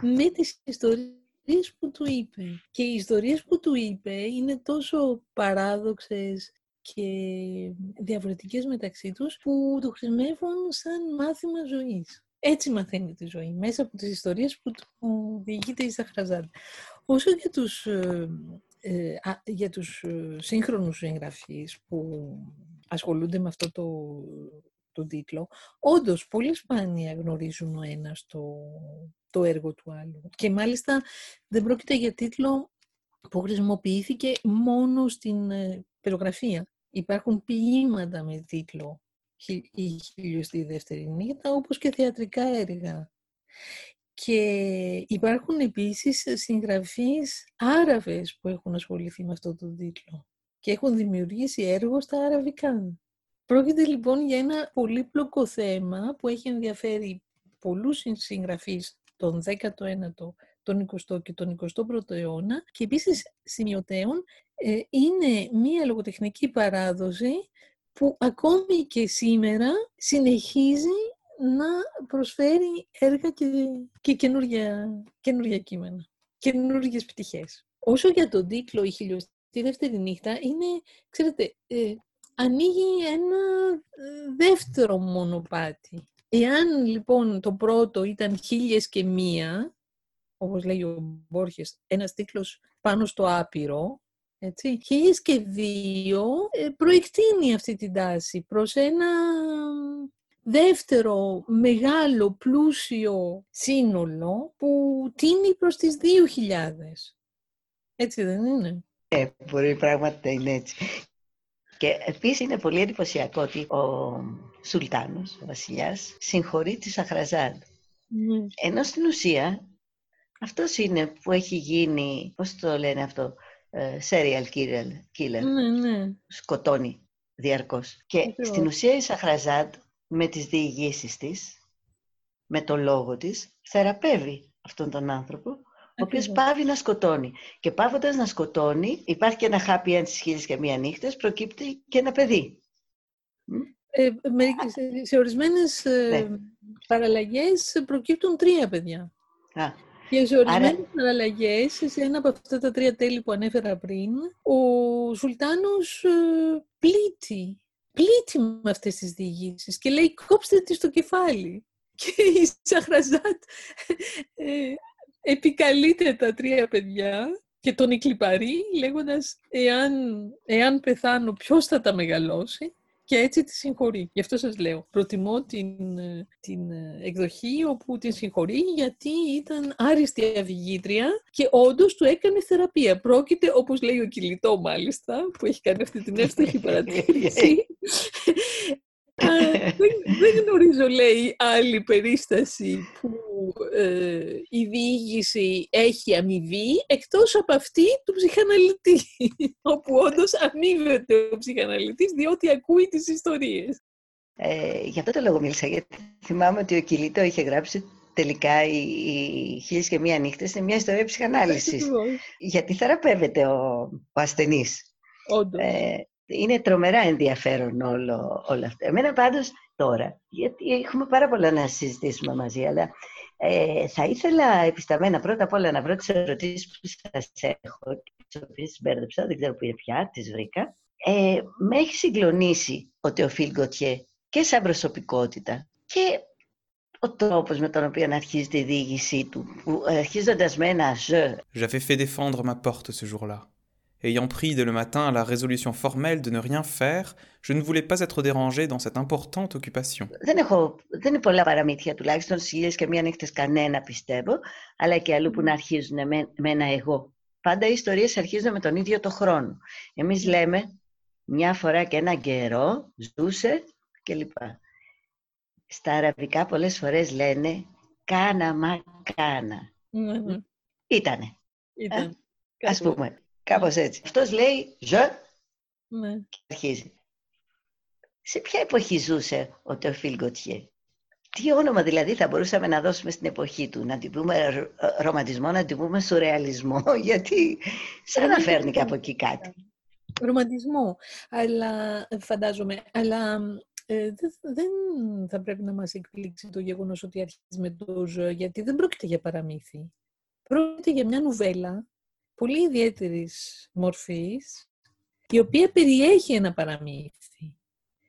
με τις ιστορίες που του είπε. Και οι ιστορίες που του είπε είναι τόσο παράδοξες και διαφορετικές μεταξύ τους που το χρησιμεύουν σαν μάθημα ζωής. Έτσι μαθαίνει τη ζωή, μέσα από τις ιστορίες που του διηγείται η Ζαχραζάντ. Όσο για τους, ε, ε για τους ε, σύγχρονους εγγραφείς που ασχολούνται με αυτό το, το τίτλο, όντως πολύ σπάνια γνωρίζουν ο ένας το, το έργο του άλλου. Και μάλιστα δεν πρόκειται για τίτλο που χρησιμοποιήθηκε μόνο στην ε, περιγραφία. Υπάρχουν ποίηματα με τίτλο η χιλιοστή δεύτερη νύχτα, όπως και θεατρικά έργα. Και υπάρχουν επίσης συγγραφείς Άραβες που έχουν ασχοληθεί με αυτό το τίτλο και έχουν δημιουργήσει έργο στα αραβικά. Πρόκειται λοιπόν για ένα πολύπλοκο θέμα που έχει ενδιαφέρει πολλούς συγγραφείς τον 19ο, τον 20ο και τον 21ο αιώνα και επίσης σημειωτέων ε, είναι μία λογοτεχνική παράδοση που ακόμη και σήμερα συνεχίζει να προσφέρει έργα και, και καινούργια, καινούργια κείμενα, καινούργιες πτυχές. Όσο για τον τίτλο «Η χιλιοστή δεύτερη νύχτα» είναι, ξέρετε, ε, ανοίγει ένα ε, δεύτερο μονοπάτι. Εάν λοιπόν το πρώτο ήταν χίλιες και μία, όπως λέει ο Μπόρχες, ένας τίτλος πάνω στο άπειρο, έτσι. Χίλιες και δύο ε, προεκτείνει αυτή την τάση προς ένα δεύτερο μεγάλο πλούσιο σύνολο που τίνει προς τις δύο χιλιάδες. Έτσι δεν είναι; Ε, μπορεί πράγματι να είναι έτσι. Και επίσης είναι πολύ εντυπωσιακό ότι ο Σουλτάνος, ο βασιλιάς, συγχωρεί τη Σαχραζάντ. Ναι. Ενώ στην ουσία αυτός είναι που έχει γίνει, πώς το λένε αυτό, ε, serial killer, Ναι, ναι. Σκοτώνει διαρκώς. Και στην ουσία η Σαχραζάντ με τις διηγήσεις της, με το λόγο της, θεραπεύει αυτόν τον άνθρωπο, ο οποίος πάβει να σκοτώνει. Και πάβοντας να σκοτώνει, υπάρχει και ένα happy end στις χίλιες και μία νύχτες, προκύπτει και ένα παιδί. Ε, σε, σε ορισμένες ε, ναι. παραλλαγές προκύπτουν τρία παιδιά. Α. Και σε ορισμένες Άρα... παραλλαγές, σε ένα από αυτά τα τρία τέλη που ανέφερα πριν, ο Σουλτάνος ε, πλήττει. Πλήττει με αυτές τις διηγήσεις και λέει κόψτε τη στο κεφάλι. Και η Σαχραζάτ ε, επικαλείται τα τρία παιδιά και τον εκλυπαρεί λέγοντας εάν, εάν πεθάνω ποιος θα τα μεγαλώσει; Και έτσι τη συγχωρεί. Γι' αυτό σας λέω. Προτιμώ την, ε, την ε, εκδοχή όπου την συγχωρεί γιατί ήταν άριστη αυγήτρια και όντως του έκανε θεραπεία. Πρόκειται, όπως λέει ο Κιλιτό μάλιστα, που έχει κάνει αυτή την εύστοχη παρατήρηση, δεν, γνωρίζω, λέει, άλλη περίσταση που ε, η διήγηση έχει αμοιβή, εκτός από αυτή του ψυχαναλυτή, όπου όντως αμείβεται ο ψυχαναλυτής, διότι ακούει τις ιστορίες. Ε, γι' αυτό το λόγο μίλησα, γιατί θυμάμαι ότι ο Κιλίτο είχε γράψει τελικά οι, οι χίλιες και μία νύχτες είναι μια ιστορία ψυχανάλυσης. γιατί θεραπεύεται ο, ο ασθενής. Όντως. Ε, είναι τρομερά ενδιαφέρον όλο, όλο αυτό. Εμένα πάντως τώρα, γιατί έχουμε πάρα πολλά να συζητήσουμε μαζί, αλλά ε, θα ήθελα επισταμένα πρώτα απ' όλα να βρω τις ερωτήσεις που σας έχω, τις οποίες μπέρδεψα, δεν ξέρω που είναι πια, τις βρήκα. Ε, με έχει συγκλονίσει ότι ο Φιλ Γκοτιέ και σαν προσωπικότητα και ο τρόπος με τον οποίο αρχίζει η διήγησή του, που αρχίζοντας με ένα «je». J'avais fait défendre ma porte ce jour-là. Ayant pris dès le matin la résolution formelle de ne rien faire, je ne voulais pas être dérangé dans cette importante occupation. Δεν, έχω, δεν είναι πολλά παραμύθια τουλάχιστον, σίγουρες και μία νύχτες κανένα πιστεύω, αλλά και αλλού που να αρχίζουν με, με ένα εγώ. πάντα οι ιστορίες αρχίζουν με τον ίδιο το χρόνο. Εμείς λέμε μια φορά και ένα καιρό ζούσε κλπ. Στα αραβικά πολλές φορές λένε κάνα μα κάνα. Ναι, ναι. Ήτανε, Ήταν. ας κάπου- πούμε. Κάπως έτσι. Αυτός λέει «je» Ναι. και αρχίζει. Σε ποια εποχή ζούσε ο Τεοφίλ Γκοτιέ; Τι όνομα δηλαδή θα μπορούσαμε να δώσουμε στην εποχή του; Να την πούμε ρ- ρομαντισμό, να την πούμε σουρεαλισμό; Γιατί σαν να φέρνει και από εκεί κάτι. Ρομαντισμό. Αλλά ε, φαντάζομαι. Αλλά ε, δεν, δεν θα πρέπει να μας εκπλήξει το γεγονός ότι αρχίζει με το ζω, γιατί δεν πρόκειται για παραμύθι. Πρόκειται για μια νουβέλα πολύ ιδιαίτερης μορφής, η οποία περιέχει ένα παραμύθι.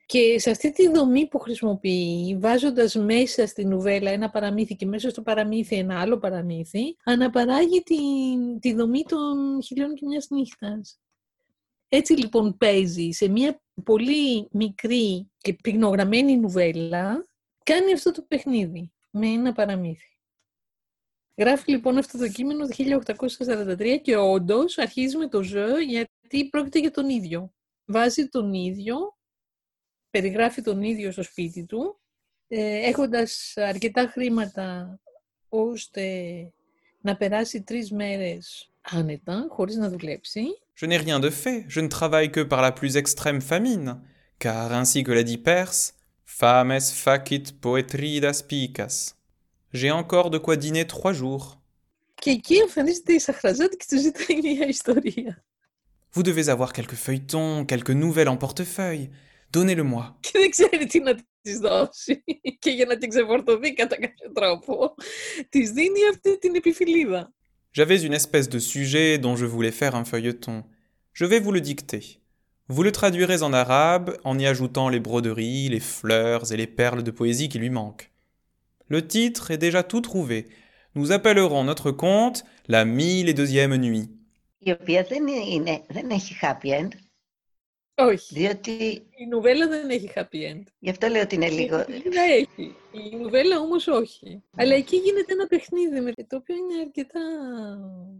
Και σε αυτή τη δομή που χρησιμοποιεί, βάζοντας μέσα στη νουβέλα ένα παραμύθι και μέσα στο παραμύθι ένα άλλο παραμύθι, αναπαράγει τη, τη δομή των χιλιών και μιας νύχτας. Έτσι λοιπόν παίζει σε μια πολύ μικρή και πυκνογραμμένη νουβέλα, κάνει αυτό το παιχνίδι με ένα παραμύθι. Γράφει λοιπόν αυτό το κείμενο το 1843 και όντως αρχίζει με το ζω γιατί πρόκειται για τον ίδιο. Βάζει τον ίδιο, περιγράφει τον ίδιο στο σπίτι του, ε, έχοντας αρκετά χρήματα ώστε να περάσει τρεις μέρες άνετα, χωρίς να δουλέψει. Je n'ai rien de fait, je ne travaille que par la plus extrême famine, car ainsi que l'a dit Perse, fames facit poetridas picas. J'ai encore de quoi dîner trois jours. Vous devez avoir quelques feuilletons, quelques nouvelles en portefeuille. Donnez-le-moi. J'avais une espèce de sujet dont je voulais faire un feuilleton. Je vais vous le dicter. Vous le traduirez en arabe en y ajoutant les broderies, les fleurs et les perles de poésie qui lui manquent. Le titre est déjà tout trouvé. Nous appellerons notre conte La mille et deuxième nuit. Η οποία δεν, είναι, δεν έχει happy end, Όχι. διότι Η νουβέλα δεν έχει happy end. γι' αυτό λέω ότι είναι λίγο... Η νουβέλα έχει. Η νουβέλα όμως όχι. Αλλά εκεί γίνεται ένα παιχνίδι, με- το οποίο είναι αρκετά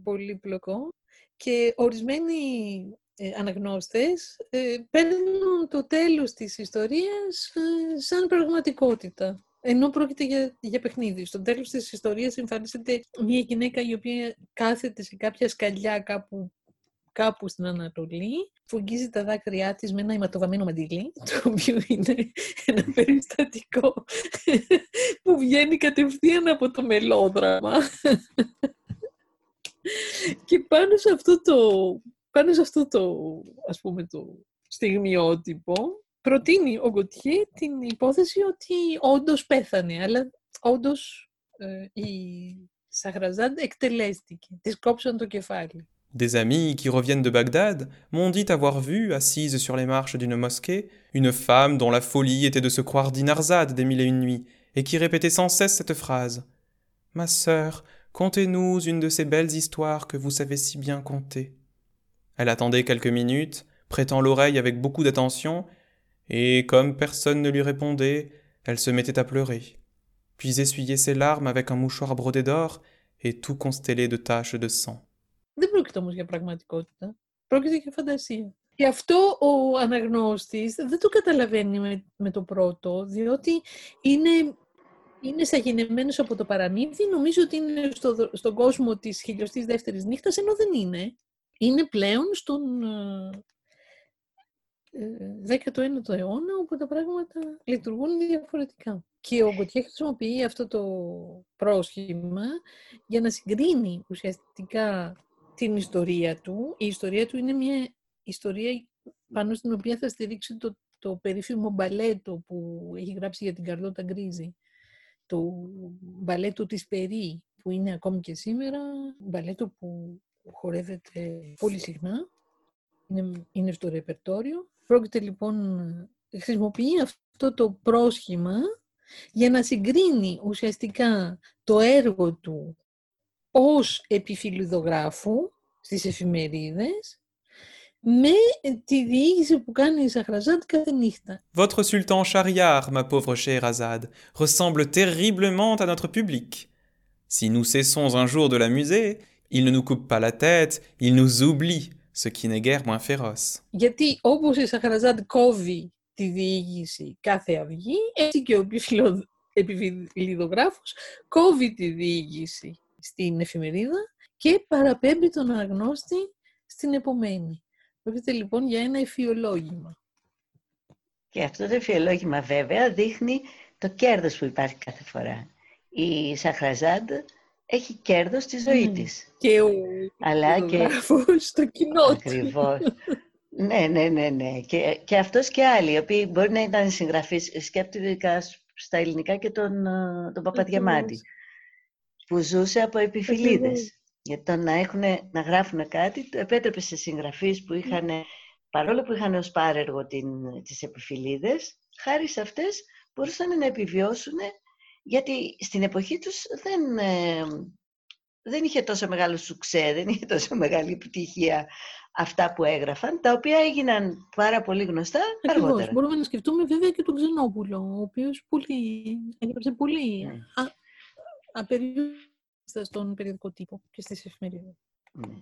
πολύπλοκο και ορισμένοι ε, αναγνώστες ε, παίρνουν το τέλος της ιστορίας ε, σαν πραγματικότητα. Ενώ πρόκειται για, για παιχνίδι. Στο τέλος της ιστορίας εμφανίζεται μια γυναίκα η οποία κάθεται σε κάποια σκαλιά κάπου κάπου στην Ανατολή, φουγγίζει τα δάκρυά της με ένα αιματοβαμμένο μαντίλι, το οποίο είναι ένα περιστατικό που βγαίνει κατευθείαν από το μελόδραμα. και πάνω σε αυτό το, πάνω σε αυτό το, ας πούμε, το στιγμιότυπο, προτείνει ο Γκοτιέ την υπόθεση ότι όντως πέθανε, αλλά όντως ε, η Σαχραζάντ εκτελέστηκε. Της κόψαν το κεφάλι. Des amis qui reviennent de Bagdad m'ont dit avoir vu, assise sur les marches d'une mosquée, une femme dont la folie était de se croire Dinarzade des mille et une nuits, et qui répétait sans cesse cette phrase. Ma sœur, contez-nous une de ces belles histoires que vous savez si bien conter. Elle attendait quelques minutes, prêtant l'oreille avec beaucoup d'attention, et comme personne ne lui répondait, elle se mettait à pleurer, puis essuyait ses larmes avec un mouchoir brodé d'or et tout constellé de taches de sang. Δεν πρόκειται όμως για πραγματικότητα. Πρόκειται για φαντασία. Και αυτό ο αναγνώστης δεν το καταλαβαίνει με, με το πρώτο, διότι είναι, είναι σαγηνεμένος από το παραμύθι, νομίζω ότι είναι στο, δο- στον κόσμο της χιλιοστής δεύτερης νύχτας, ενώ δεν είναι. Είναι πλέον στον ε, ε, 19ο αιώνα, όπου τα πράγματα λειτουργούν διαφορετικά. Και ο Γκοτιέ χρησιμοποιεί αυτό το πρόσχημα για να συγκρίνει ουσιαστικά την ιστορία του. Η ιστορία του είναι μια ιστορία πάνω στην οποία θα στηρίξει το, το περίφημο μπαλέτο που έχει γράψει για την Καρλώτα Γκρίζη. Το μπαλέτο της Περί, που είναι ακόμη και σήμερα, μπαλέτο που χορεύεται πολύ συχνά. Είναι, είναι στο ρεπερτόριο. Πρόκειται λοιπόν, χρησιμοποιεί αυτό το πρόσχημα για να συγκρίνει ουσιαστικά το έργο του ως επιφυλιδογράφου στις εφημερίδες με τη διοίκηση που κάνει η Σαχραζάτ κάθε νύχτα. Votre sultan Shahriar, ma pauvre Scheherazade, ressemble terriblement à notre public. Si nous cessons un jour de l'amuser, Il ne nous coupe pas la tête, il nous oublie, ce qui n'est guère moins féroce. Γιατί όπως η Σαχαραζάντ κόβει τη διήγηση κάθε αυγή, έτσι και ο επιφυλο- επιφυλιδογράφος κόβει τη διήγηση στην εφημερίδα και παραπέμπει τον αναγνώστη στην επομένη. Πρόκειται λοιπόν για ένα εφιολόγημα. Και αυτό το εφιολόγημα βέβαια δείχνει το κέρδος που υπάρχει κάθε φορά. Η Σαχραζάντ έχει κέρδος στη ζωή Μμμ. της. Και ο Αλλά και εφιολόγραφος στο κοινό του. Ακριβώς. ναι, ναι, ναι, ναι. Και, και αυτός και άλλοι, οι οποίοι μπορεί να ήταν συγγραφείς, σκέπτηκα στα ελληνικά και τον, ε, τον Παπαδιαμάντη, Ακριβώς. που ζούσε από επιφυλίδες. Ακριβώς. Γιατί το να, έχουνε, να γράφουν κάτι, το επέτρεπε σε συγγραφείς που είχαν, παρόλο που είχαν ως πάρεργο την, τις επιφυλίδες, χάρη σε αυτές μπορούσαν να επιβιώσουν, γιατί στην εποχή τους δεν, ε, δεν είχε τόσο μεγάλο σουξέ, δεν είχε τόσο μεγάλη επιτυχία αυτά που έγραφαν, τα οποία έγιναν πάρα πολύ γνωστά Ακριβώς. αργότερα. Μπορούμε να σκεφτούμε βέβαια και τον Ξενόπουλο, ο οποίος πολύ, έγραψε πολύ Ναι. α, απεριόριστα στον περιοδικό τύπο και στις εφημερίδες. Ναι.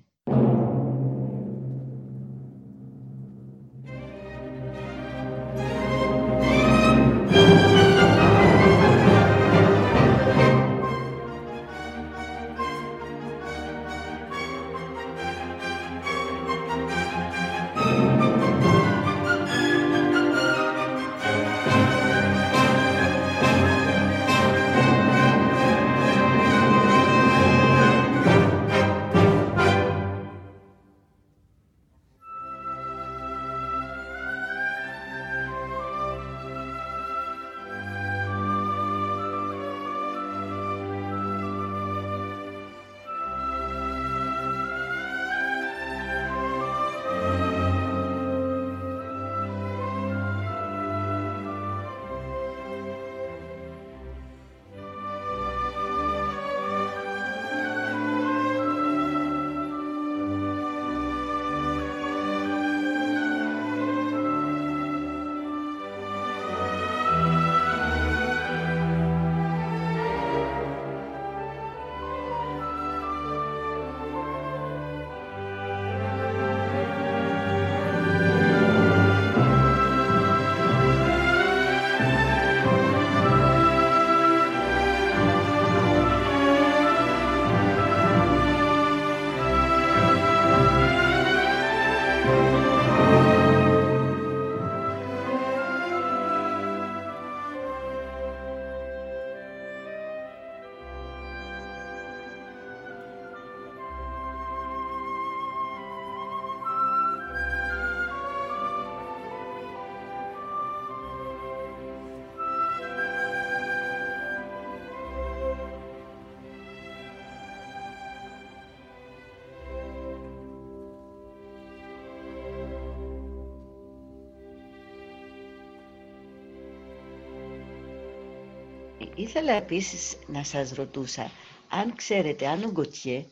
Ήθελα επίσης να σας ρωτούσα αν ξέρετε αν ο Γκοτιέ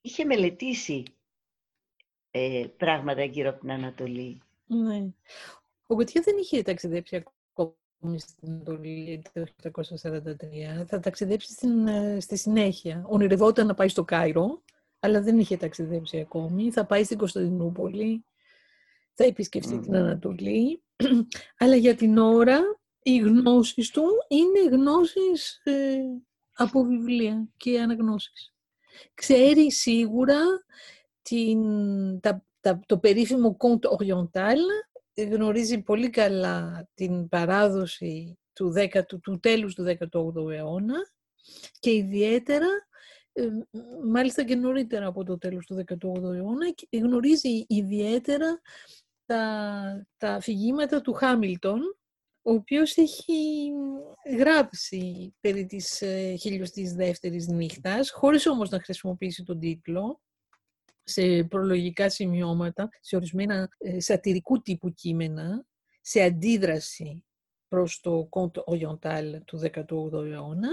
είχε μελετήσει ε, πράγματα γύρω από την Ανατολή. Ναι. Ο Γκοτιέ δεν είχε ταξιδέψει ακόμη στην Ανατολή το 1843. Θα ταξιδέψει στην, ε, στη συνέχεια. Ονειρευόταν να πάει στο Κάιρο, αλλά δεν είχε ταξιδέψει ακόμη. Θα πάει στην Κωνσταντινούπολη, θα επισκεφτεί την Μμμ. Ανατολή. αλλά για την ώρα οι γνώσεις του είναι γνώσεις ε, από βιβλία και αναγνώσεις. Ξέρει σίγουρα την, τα, τα, το περίφημο Conte Oriental, γνωρίζει πολύ καλά την παράδοση του, 10, του τέλους του 18ου αιώνα και ιδιαίτερα, ε, μάλιστα και νωρίτερα από το τέλος του 18ου αιώνα, και γνωρίζει ιδιαίτερα τα, τα αφηγήματα του Χάμιλτον, ο οποίος έχει γράψει περί της ε, χιλιοστής δεύτερης νύχτας, χωρίς όμως να χρησιμοποιήσει τον τίτλο, σε προλογικά σημειώματα, σε ορισμένα ε, σατυρικού τύπου κείμενα, σε αντίδραση προς το Conte Oriental του 18ου αιώνα,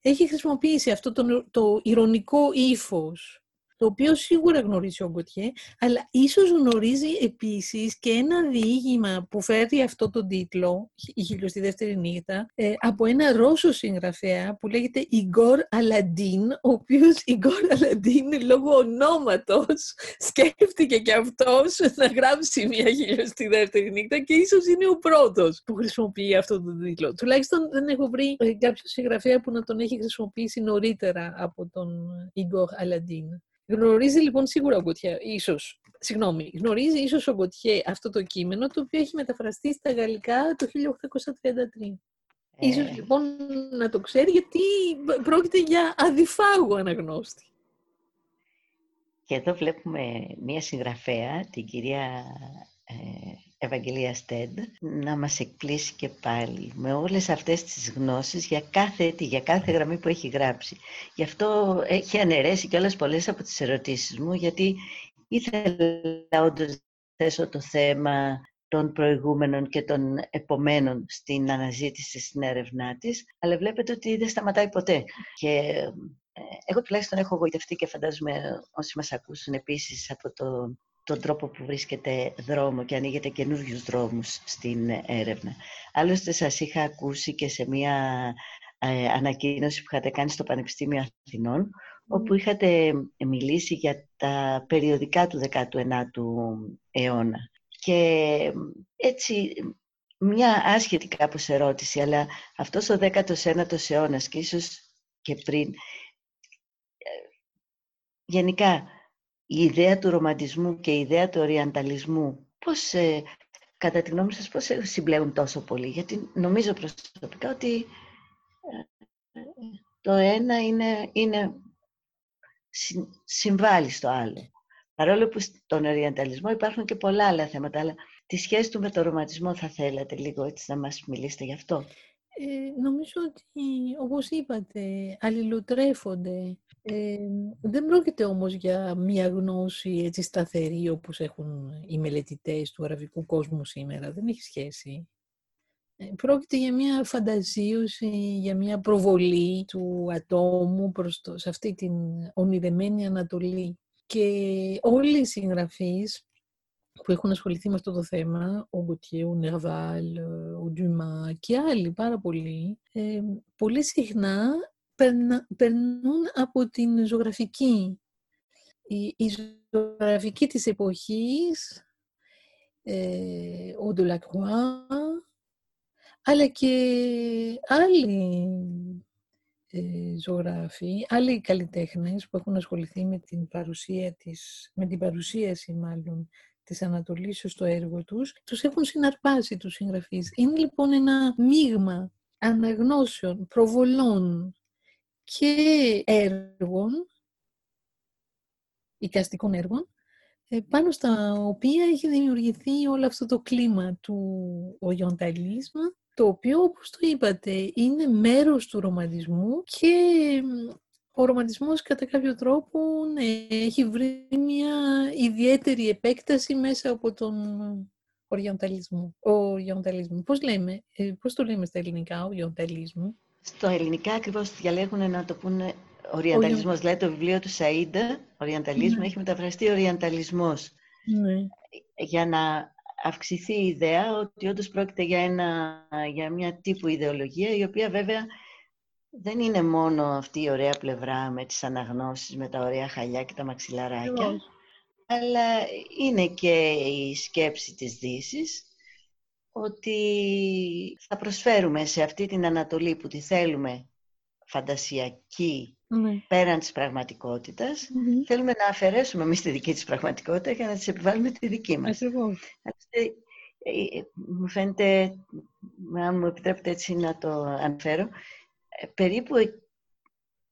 έχει χρησιμοποιήσει αυτό το, το ηρωνικό ύφος το οποίο σίγουρα γνωρίζει ο Γκοτιέ, αλλά ίσως γνωρίζει επίσης και ένα διήγημα που φέρει αυτό τον τίτλο, η χιλιοστή δεύτερη νύχτα, ε, από ένα Ρώσο συγγραφέα που λέγεται Ιγκόρ Αλαντίν, ο οποίος Ιγκόρ Αλαντίν λόγω ονόματος σκέφτηκε και αυτός να γράψει μια χιλιοστή δεύτερη νύχτα και ίσως είναι ο πρώτος που χρησιμοποιεί αυτό τον τίτλο. Τουλάχιστον δεν έχω βρει ε, κάποιο συγγραφέα που να τον έχει χρησιμοποιήσει νωρίτερα από τον Ιγκόρ Αλαντίν. Γνωρίζει λοιπόν σίγουρα ο Γκοτιέ, ίσως, συγγνώμη, γνωρίζει ίσως ο Γκοτιέ αυτό το κείμενο το οποίο έχει μεταφραστεί στα γαλλικά το 1833. Ε. Ίσως λοιπόν να το ξέρει γιατί πρόκειται για αδιφάγο αναγνώστη. Και εδώ βλέπουμε μία συγγραφέα, την κυρία ε, Ευαγγελία Στέντ, να μας εκπλήσει και πάλι με όλες αυτές τις γνώσεις για κάθε για κάθε γραμμή που έχει γράψει. Γι' αυτό έχει αναιρέσει και όλες πολλές από τις ερωτήσεις μου, γιατί ήθελα όντως θέσω το θέμα των προηγούμενων και των επομένων στην αναζήτηση στην έρευνά της, αλλά βλέπετε ότι δεν σταματάει ποτέ. Και ε, εγώ τουλάχιστον έχω γοητευτεί και φαντάζομαι όσοι μας ακούσουν επίσης από το τον τρόπο που βρίσκεται δρόμο και ανοίγετε καινούριου δρόμους στην έρευνα. Άλλωστε σας είχα ακούσει και σε μια ε, ανακοίνωση που είχατε κάνει στο Πανεπιστήμιο Αθηνών, όπου είχατε μιλήσει για τα περιοδικά του 19ου αιώνα. Και έτσι μια άσχετη κάπως ερώτηση, αλλά αυτός ο 19ος αιώνας και ίσως και πριν, ε, γενικά η ιδέα του ρομαντισμού και η ιδέα του οριανταλισμού, πώς, ε, κατά τη γνώμη σας, πώς συμπλέουν τόσο πολύ; Γιατί νομίζω προσωπικά ότι ε, το ένα είναι, είναι συμβάλλει στο άλλο. Παρόλο που στον οριανταλισμό υπάρχουν και πολλά άλλα θέματα, αλλά τη σχέση του με το ρομαντισμό θα θέλατε λίγο έτσι να μας μιλήσετε γι' αυτό; Ε, νομίζω ότι, όπως είπατε, αλληλοτρέφονται ε, δεν πρόκειται όμως για μία γνώση έτσι σταθερή όπως έχουν οι μελετητές του αραβικού κόσμου σήμερα. Δεν έχει σχέση. Ε, πρόκειται για μία φαντασίωση, για μία προβολή του ατόμου προς το, σε αυτή την ονειρεμένη Ανατολή. Και όλοι οι συγγραφείς που έχουν ασχοληθεί με αυτό το θέμα, ο Γκουτιέ, ο Νερβάλ, ο Ντουμά και άλλοι πάρα πολλοί, ε, πολύ συχνά περνούν από την ζωγραφική. Η, η ζωγραφική της εποχής, ε, ο Ντολακρουά, αλλά και άλλοι ε, ζωγράφοι, άλλοι καλλιτέχνες που έχουν ασχοληθεί με την παρουσία της, με την παρουσίαση μάλλον της Ανατολής στο έργο τους, τους έχουν συναρπάσει τους συγγραφείς. Είναι λοιπόν ένα μείγμα αναγνώσεων, προβολών, και έργων, οικαστικών έργων, ε, πάνω στα οποία έχει δημιουργηθεί όλο αυτό το κλίμα του ογιονταλίσμα, το οποίο, όπως το είπατε, είναι μέρος του ρομαντισμού και ο ρομαντισμός κατά κάποιο τρόπο ναι, έχει βρει μια ιδιαίτερη επέκταση μέσα από τον οριονταλισμό. Ο Πώς, λέμε, ε, πώς το λέμε στα ελληνικά, οριονταλισμό. Στο ελληνικά ακριβώς διαλέγουν να το πούνε οριανταλισμός. Δηλαδή το βιβλίο του Σαΐντα, οριανταλισμός, ναι. έχει μεταφραστεί οριανταλισμός. Ναι. Για να αυξηθεί η ιδέα ότι όντως πρόκειται για, ένα, για μια τύπου ιδεολογία, η οποία βέβαια δεν είναι μόνο αυτή η ωραία πλευρά με τις αναγνώσεις, με τα ωραία χαλιά και τα μαξιλαράκια, αλλά είναι και η σκέψη της Δύσης, ότι θα προσφέρουμε σε αυτή την Ανατολή που τη θέλουμε φαντασιακή ναι. πέραν της πραγματικοτητας θέλουμε να αφαιρέσουμε εμείς τη δική της πραγματικότητα για να της επιβάλλουμε τη δική μας. Ε, ε, μου φαίνεται, αν μου επιτρέπετε έτσι να το αναφέρω, ε, περίπου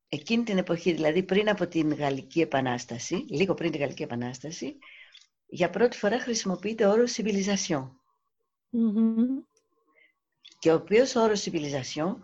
εκείνη την εποχή, δηλαδή πριν από την Γαλλική Επανάσταση, λίγο πριν την Γαλλική Επανάσταση, για πρώτη φορά χρησιμοποιείται ο όρος civilisation. Και ο οποίος όρος civilisation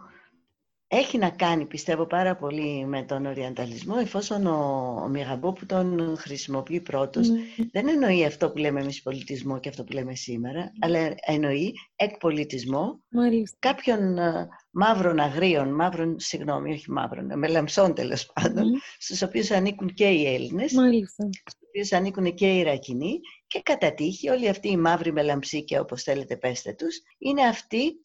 έχει να κάνει, πιστεύω, πάρα πολύ με τον οριανταλισμό, εφόσον ο, ο Μιγαμπό που τον χρησιμοποιεί πρώτος, Ναι. δεν εννοεί αυτό που λέμε εμείς πολιτισμό και αυτό που λέμε σήμερα, αλλά εννοεί εκπολιτισμό Μάλιστα. κάποιων ε, μαύρων αγρίων, μαύρων, συγγνώμη, όχι μαύρων, ε, μελαμψών τέλος πάντων, Μμ. στους οποίους ανήκουν και οι Έλληνες, Μάλιστα. στους οποίους ανήκουν και οι Ιρακινοί και κατά τύχη όλοι αυτοί οι μαύροι μελαμψίκια, όπως θέλετε πέστε τους, είναι αυτοί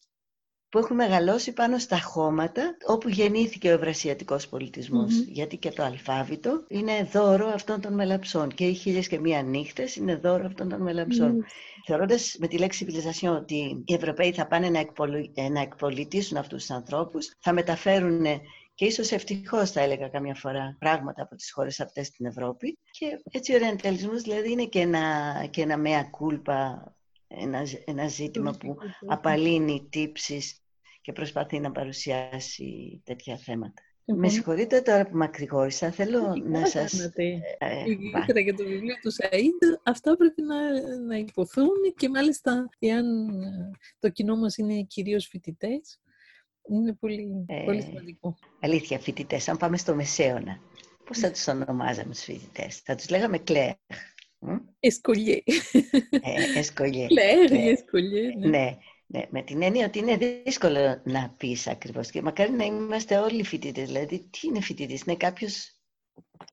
που έχουν μεγαλώσει πάνω στα χώματα όπου γεννήθηκε ο ευρασιατικός πολιτισμός. Μμμ. Γιατί και το αλφάβητο είναι δώρο αυτών των μελαμψών και οι χίλιες και μία νύχτες είναι δώρο αυτών των μελαμψών. Μάλιστα. Θεωρώντας με τη λέξη civilisation ότι οι Ευρωπαίοι θα πάνε να, εκπολι... ε, να εκπολιτήσουν αυτούς τους ανθρώπους, θα μεταφέρουν και ίσως ευτυχώς θα έλεγα καμιά φορά πράγματα από τις χώρες αυτές στην Ευρώπη. Και έτσι ο οριανταλισμός δηλαδή είναι και ένα, και ένα mea culpa, ένα, ζ- ένα ζήτημα που απαλύνει τύψεις και προσπαθεί να παρουσιάσει τέτοια θέματα. Με συγχωρείτε τώρα που μακρηγόρησα, θέλω να σας... Κάνατε. ε, Ιδιαίτερα για το βιβλίο του Σαΐντ, αυτά πρέπει να, να υποθούν. Και μάλιστα εάν ε, το κοινό μας είναι κυρίως φοιτητές, είναι πολύ, Ε, πολύ σημαντικό. Αλήθεια, φοιτητές, αν πάμε στο Μεσαίωνα, πώς θα τους ονομάζαμε τους φοιτητές, θα τους λέγαμε κλέρ. Εσκολιέ. Ε, εσκολιέ. Κλέρ Ναι. ή εσκολιέ. ναι. ναι, ναι, με την έννοια ότι είναι δύσκολο να πεις ακριβώς. Και μακάρι να είμαστε όλοι φοιτητές. Δηλαδή, τι είναι φοιτητής, είναι κάποιος,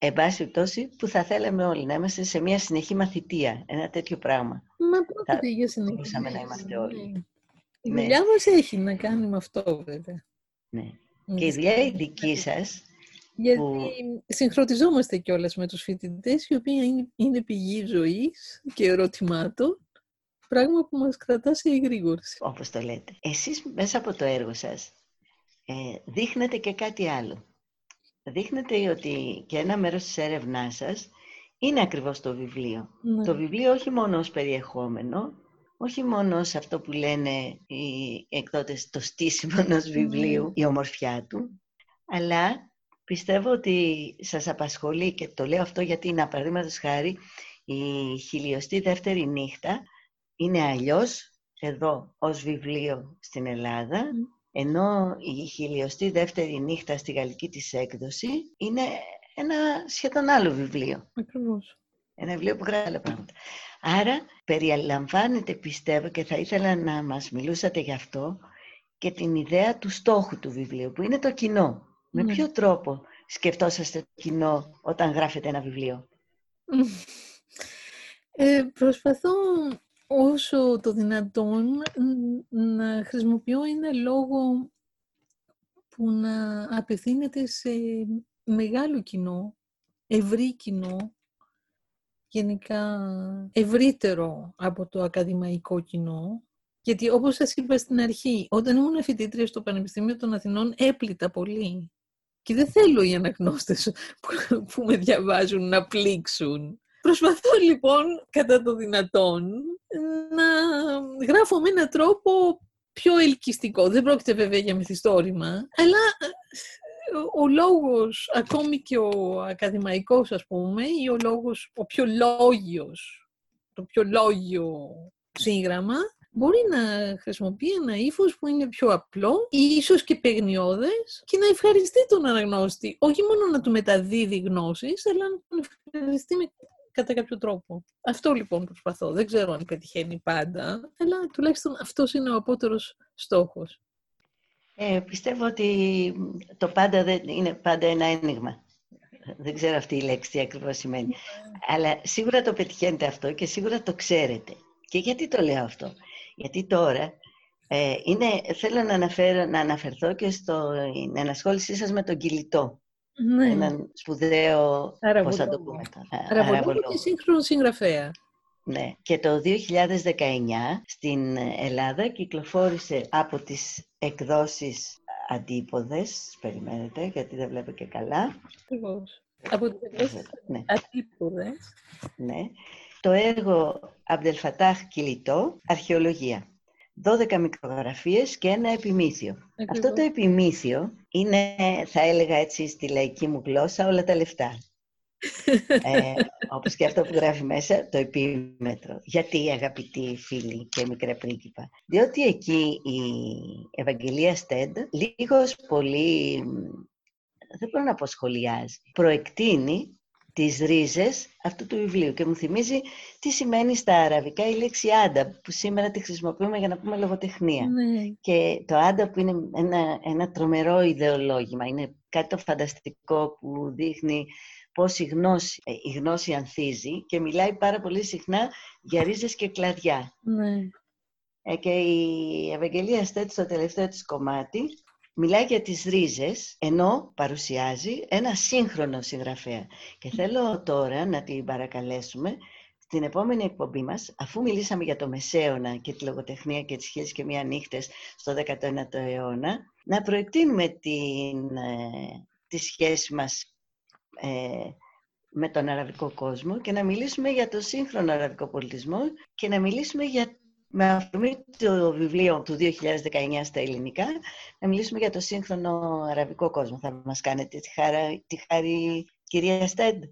εν πάση περιπτώσει, που θα θέλαμε όλοι να είμαστε σε μια συνεχή μαθητεία. Ένα τέτοιο πράγμα. Μα πρόκειται για συνεχή. μπορούσαμε να είμαστε όλοι. Η Ναι. δουλειά μας έχει να κάνει με αυτό βέβαια. Ναι. Με Και η τις δουλειά η κοινωνίες δική σας, Γιατί που- συγχρονιζόμαστε κιόλας με τους φοιτητές, οι οποίοι είναι, είναι πηγή ζωής και ερωτημάτων, πράγμα που μας κρατά σε εγρήγορση. όπως το λέτε. Εσείς μέσα από το έργο σας ε, δείχνετε και κάτι άλλο. Δείχνετε ότι και ένα μέρος της έρευνάς σας είναι ακριβώς το βιβλίο. Ναι. Το βιβλίο όχι μόνο ως περιεχόμενο, όχι μόνο ως αυτό που λένε οι εκδότες το στήσιμο ενός βιβλίου, η ομορφιά του, αλλά πιστεύω ότι σας απασχολεί και το λέω αυτό γιατί είναι παραδείγματος χάρη η χιλιοστή δεύτερη νύχτα είναι αλλιώς εδώ ως βιβλίο στην Ελλάδα, Μμ. ενώ η χιλιοστή δεύτερη νύχτα στη γαλλική της έκδοση είναι ένα σχεδόν άλλο βιβλίο. Ακριβώς. Ένα βιβλίο που γράφει άλλα πράγματα. Άρα περιλαμβάνεται, πιστεύω, και θα ήθελα να μας μιλούσατε γι' αυτό, και την ιδέα του στόχου του βιβλίου, που είναι το κοινό. Με Ναι. ποιο τρόπο σκεφτόσαστε το κοινό όταν γράφετε ένα βιβλίο; Ε, προσπαθώ όσο το δυνατόν ν- να χρησιμοποιώ ένα λόγο που να απευθύνεται σε μεγάλο κοινό, ευρύ κοινό, γενικά ευρύτερο από το ακαδημαϊκό κοινό. Γιατί όπως σας είπα στην αρχή, όταν ήμουν φοιτήτρια στο Πανεπιστήμιο των Αθηνών έπλητα πολύ. Και δεν θέλω οι αναγνώστες που, που με διαβάζουν να πλήξουν. Προσπαθώ λοιπόν κατά το δυνατόν να γράφω με έναν τρόπο πιο ελκυστικό. Δεν πρόκειται βέβαια για μυθιστόρημα, αλλά ε, ο, ο λόγος, ακόμη και ο ακαδημαϊκός ας πούμε, ή ο λόγος, ο πιο λόγιος, το πιο λόγιο σύγγραμμα, μπορεί να χρησιμοποιεί ένα ύφος που είναι πιο απλό ή ίσως και παιγνιώδες και να ευχαριστεί τον αναγνώστη. Όχι μόνο να του μεταδίδει γνώσεις, αλλά να τον ευχαριστεί με, κατά κάποιο τρόπο. Αυτό λοιπόν προσπαθώ. Δεν ξέρω αν πετυχαίνει πάντα, αλλά τουλάχιστον αυτός είναι ο απότερος στόχος. Ε, πιστεύω ότι το πάντα δεν είναι πάντα ένα ένιγμα. Δεν ξέρω αυτή η λέξη τι ακριβώς σημαίνει. Αλλά σίγουρα το πετυχαίνετε αυτό και σίγουρα το ξέρετε. Και γιατί το λέω αυτό; Γιατί τώρα ε, είναι, θέλω να, αναφέρω, να αναφερθώ και στην ενασχόλησή σας με τον κυλιτό. Ναι, Έναν σπουδαίο, πώς θα το Αραβολόγο. πούμε τώρα, Αραβολόγο αραβολόγο. και σύγχρονο συγγραφέα. Ναι. Και το 2019 στην Ελλάδα κυκλοφόρησε από τις εκδόσεις αντίποδες, περιμένετε γιατί δεν βλέπω και καλά, Ακριβώς. Από τις εκδόσεις ναι, αντίποδες. ναι. το έργο Αμπδελφατάχ Κιλιτό, Αρχαιολογία. 12 μικρογραφίες και ένα επιμήθειο. Αυτό το Ακριβώς. επιμήθειο είναι, θα έλεγα έτσι στη λαϊκή μου γλώσσα, όλα τα λεφτά. Ε, όπως και αυτό που γράφει μέσα, το επίμετρο. Γιατί αγαπητοί φίλοι και μικρέ πρίγκιπα; Διότι εκεί η Ευαγγελία Στέντ, λίγος πολύ, δεν μπορώ να πω σχολιάζει, προεκτείνει τις ρίζες αυτού του βιβλίου και μου θυμίζει τι σημαίνει στα αραβικά η λέξη άντα που σήμερα τη χρησιμοποιούμε για να πούμε λογοτεχνία. Ναι. Και το άντα που είναι ένα, ένα τρομερό ιδεολόγημα, είναι κάτι το φανταστικό που δείχνει πώς η γνώση, ε, η γνώση ανθίζει και μιλάει πάρα πολύ συχνά για ρίζες και κλαδιά. Ναι. Ε, και η Ευαγγελία Στέτ στο τελευταίο της κομμάτι μιλάει για τις ρίζες, ενώ παρουσιάζει ένα σύγχρονο συγγραφέα. Και θέλω τώρα να την παρακαλέσουμε στην επόμενη εκπομπή μας, αφού μιλήσαμε για το Μεσαίωνα και τη λογοτεχνία και τις σχέσεις και μία νύχτες στο 19ο αιώνα, να προεκτείνουμε την, ε, τη σχέση μας ε, με τον αραβικό κόσμο και να μιλήσουμε για το σύγχρονο αραβικό πολιτισμό και να μιλήσουμε για με αφορμή το βιβλίο του 2019 στα ελληνικά, να μιλήσουμε για το σύγχρονο αραβικό κόσμο. Θα μας κάνετε τη, χαρά, τη χάρη, κυρία Στέντ.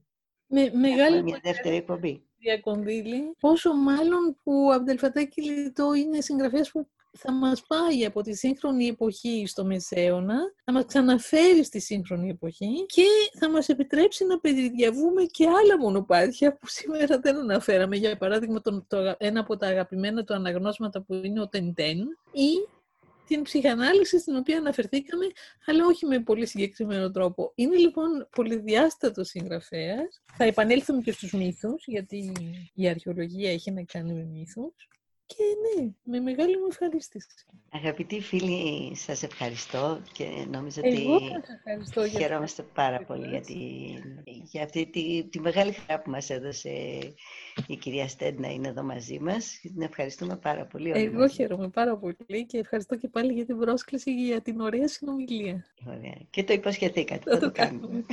Με μεγάλη μια δεύτερη εκπομπή. Κονδύλη. Πόσο μάλλον που ο Αμπτελφατάκη Λιτό είναι συγγραφέας που θα μας πάει από τη σύγχρονη εποχή στο Μεσαίωνα, θα μας ξαναφέρει στη σύγχρονη εποχή και θα μας επιτρέψει να περιδιαβούμε και άλλα μονοπάτια που σήμερα δεν αναφέραμε. Για παράδειγμα, το, το, ένα από τα αγαπημένα του αναγνώσματα που είναι ο Τεντέν ή την ψυχανάλυση στην οποία αναφερθήκαμε, αλλά όχι με πολύ συγκεκριμένο τρόπο. Είναι λοιπόν πολυδιάστατος συγγραφέας. Θα επανέλθουμε και στους μύθους, γιατί η αρχαιολογία έχει να κάνει με μύθους. Και ναι, με μεγάλη μου ευχαρίστηση. Αγαπητοί φίλοι, σας ευχαριστώ και νομίζω Εγώ ότι σας ευχαριστώ για χαιρόμαστε πάρα πολύ για, τη, για αυτή τη, τη μεγάλη χαρά που μας έδωσε η κυρία Στέντ να είναι εδώ μαζί μας. Την ευχαριστούμε πάρα πολύ. όλοι Εγώ μαζί. χαίρομαι πάρα πολύ και ευχαριστώ και πάλι για την πρόσκληση και για την ωραία συνομιλία. Ωραία. Και το υποσχεθήκατε, Θα θα το το κάνουμε.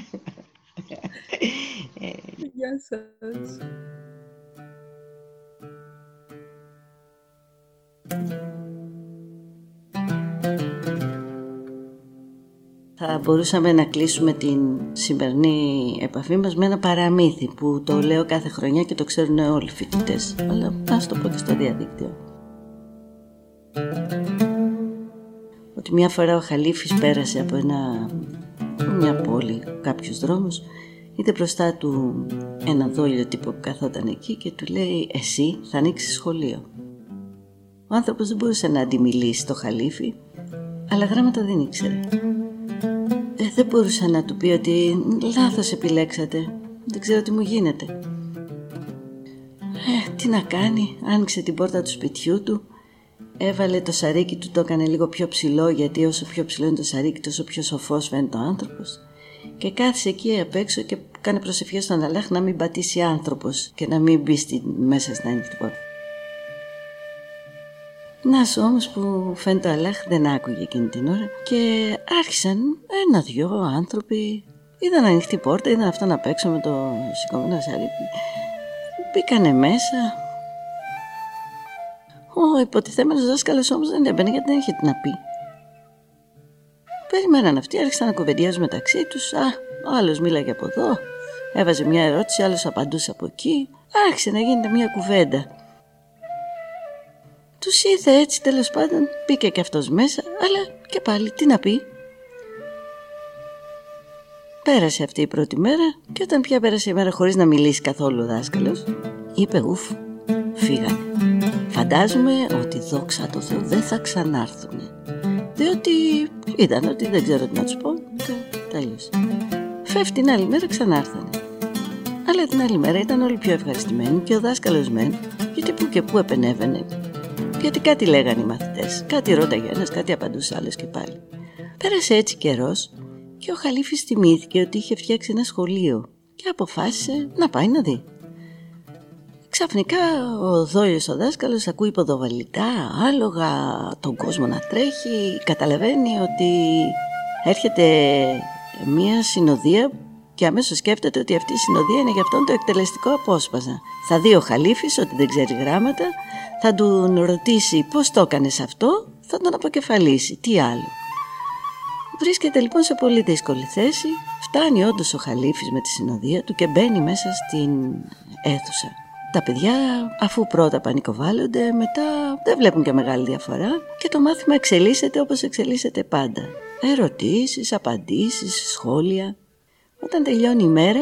Ε, Γεια σας. Θα μπορούσαμε να κλείσουμε την σημερινή επαφή μας με ένα παραμύθι που το λέω κάθε χρονιά και το ξέρουν όλοι οι φοιτητές. Αλλά ας το πω και στο διαδίκτυο. Ότι μια φορά ο Χαλίφης πέρασε από ένα, μια πόλη, κάποιους δρόμους, είδε μπροστά του ένα δόλιο τύπο που καθόταν εκεί και του λέει «Εσύ θα ανοίξεις σχολείο». Ο άνθρωπος δεν μπορούσε να αντιμιλήσει το Χαλίφη, αλλά γράμματα δεν ήξερε. Ε, δεν μπορούσα να του πει ότι λάθος επιλέξατε. Δεν ξέρω τι μου γίνεται. Ε, τι να κάνει, άνοιξε την πόρτα του σπιτιού του, έβαλε το σαρίκι του, το έκανε λίγο πιο ψηλό γιατί όσο πιο ψηλό είναι το σαρίκι τόσο πιο σοφός φαίνεται ο άνθρωπος και κάθισε εκεί απ' έξω και κάνει προσευχές στον Αλάχ να μην πατήσει άνθρωπος και να μην μπει στη, μέσα στην ανοιχτή πόρτα. Να σου όμως που φαίνεται ο Αλάχ δεν άκουγε εκείνη την ώρα και άρχισαν ένα-δυο άνθρωποι. Είδαν ανοιχτή πόρτα, είδαν αυτό να παίξω με το σηκωμένο σαρίκι μπήκανε μέσα. Ο υποτιθέμενος δάσκαλος όμως δεν έμπαινε γιατί δεν είχε τι να πει. Περιμέναν αυτοί, άρχισαν να κουβεντιάζουν μεταξύ τους. Α, ο άλλος μίλαγε από εδώ Έβαζε μια ερώτηση, ο άλλος απαντούσε από εκεί Άρχισε να γίνεται μια κουβέντα τους ήρθε έτσι τέλος πάντων, μπήκε και αυτός μέσα, αλλά και πάλι τι να πει. Πέρασε αυτή η πρώτη μέρα και όταν πια πέρασε η μέρα χωρίς να μιλήσει καθόλου ο δάσκαλος, είπε ουφ, φύγανε. Φαντάζομαι ότι δόξα τω Θεώ δεν θα ξανάρθουν. Διότι είδαν ότι δεν ξέρω τι να τους πω και τέλειωσε. Φεύγει την άλλη μέρα ξανάρθανε. Αλλά την άλλη μέρα ήταν όλοι πιο ευχαριστημένοι και ο δάσκαλος μεν, γιατί που και που επενέβαινε γιατί κάτι λέγανε οι μαθητές, κάτι ρώταγε ένας, κάτι απαντούσε άλλος και πάλι. Πέρασε έτσι καιρός και ο Χαλίφης θυμήθηκε ότι είχε φτιάξει ένα σχολείο και αποφάσισε να πάει να δει. Ξαφνικά ο δόλιος ο δάσκαλος ακούει ποδοβαλικά, άλογα, τον κόσμο να τρέχει, καταλαβαίνει ότι έρχεται μια συνοδεία και αμέσως σκέφτεται ότι αυτή η συνοδεία είναι για αυτόν το εκτελεστικό απόσπασμα. Θα δει ο Χαλίφης ότι δεν ξέρει γράμματα, θα του ρωτήσει πώς το έκανες αυτό, θα τον αποκεφαλίσει, τι άλλο. Βρίσκεται λοιπόν σε πολύ δύσκολη θέση. Φτάνει όντως ο Χαλίφης με τη συνοδεία του και μπαίνει μέσα στην αίθουσα. Τα παιδιά αφού πρώτα πανικοβάλλονται μετά δεν βλέπουν και μεγάλη διαφορά και το μάθημα εξελίσσεται όπως εξελίσσεται πάντα. Ερωτήσεις, απαντήσεις, σχόλια. Όταν τελειώνει η μέρα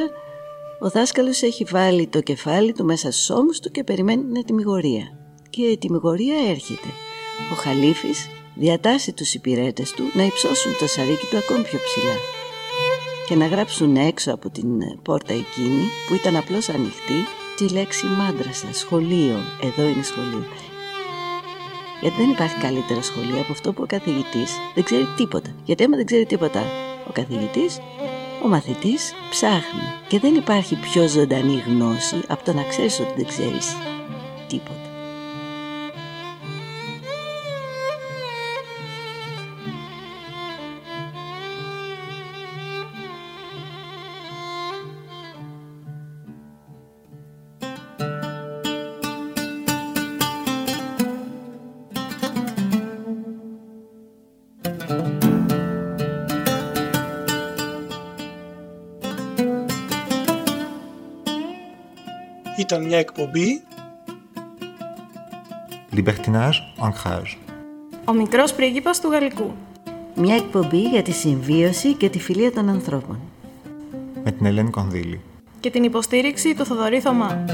ο δάσκαλος έχει βάλει το κεφάλι του μέσα στους ώμους του και περιμένει την ετοιμιγορία. Και η ετοιμιγορία έρχεται. Ο Χαλίφης διατάσσει τους υπηρέτες του να υψώσουν το σαρίκι του ακόμη πιο ψηλά και να γράψουν έξω από την πόρτα εκείνη που ήταν απλώς ανοιχτή τη λέξη μάντρασα, σχολείο, εδώ είναι σχολείο. Γιατί δεν υπάρχει καλύτερο σχολείο από αυτό που ο καθηγητής δεν ξέρει τίποτα. Γιατί άμα δεν ξέρει τίποτα ο καθηγητής, ο μαθητής ψάχνει και δεν υπάρχει πιο ζωντανή γνώση από το να ξέρεις ότι δεν ξέρεις τίποτα. Ήταν μια εκπομπή Libertinage, ancrage. Ο μικρός πρίγκιπας του Γαλλικού. Μια εκπομπή για τη συμβίωση και τη φιλία των ανθρώπων. Με την Ελένη Κονδύλη. Και την υποστήριξη του Θοδωρή Θωμά.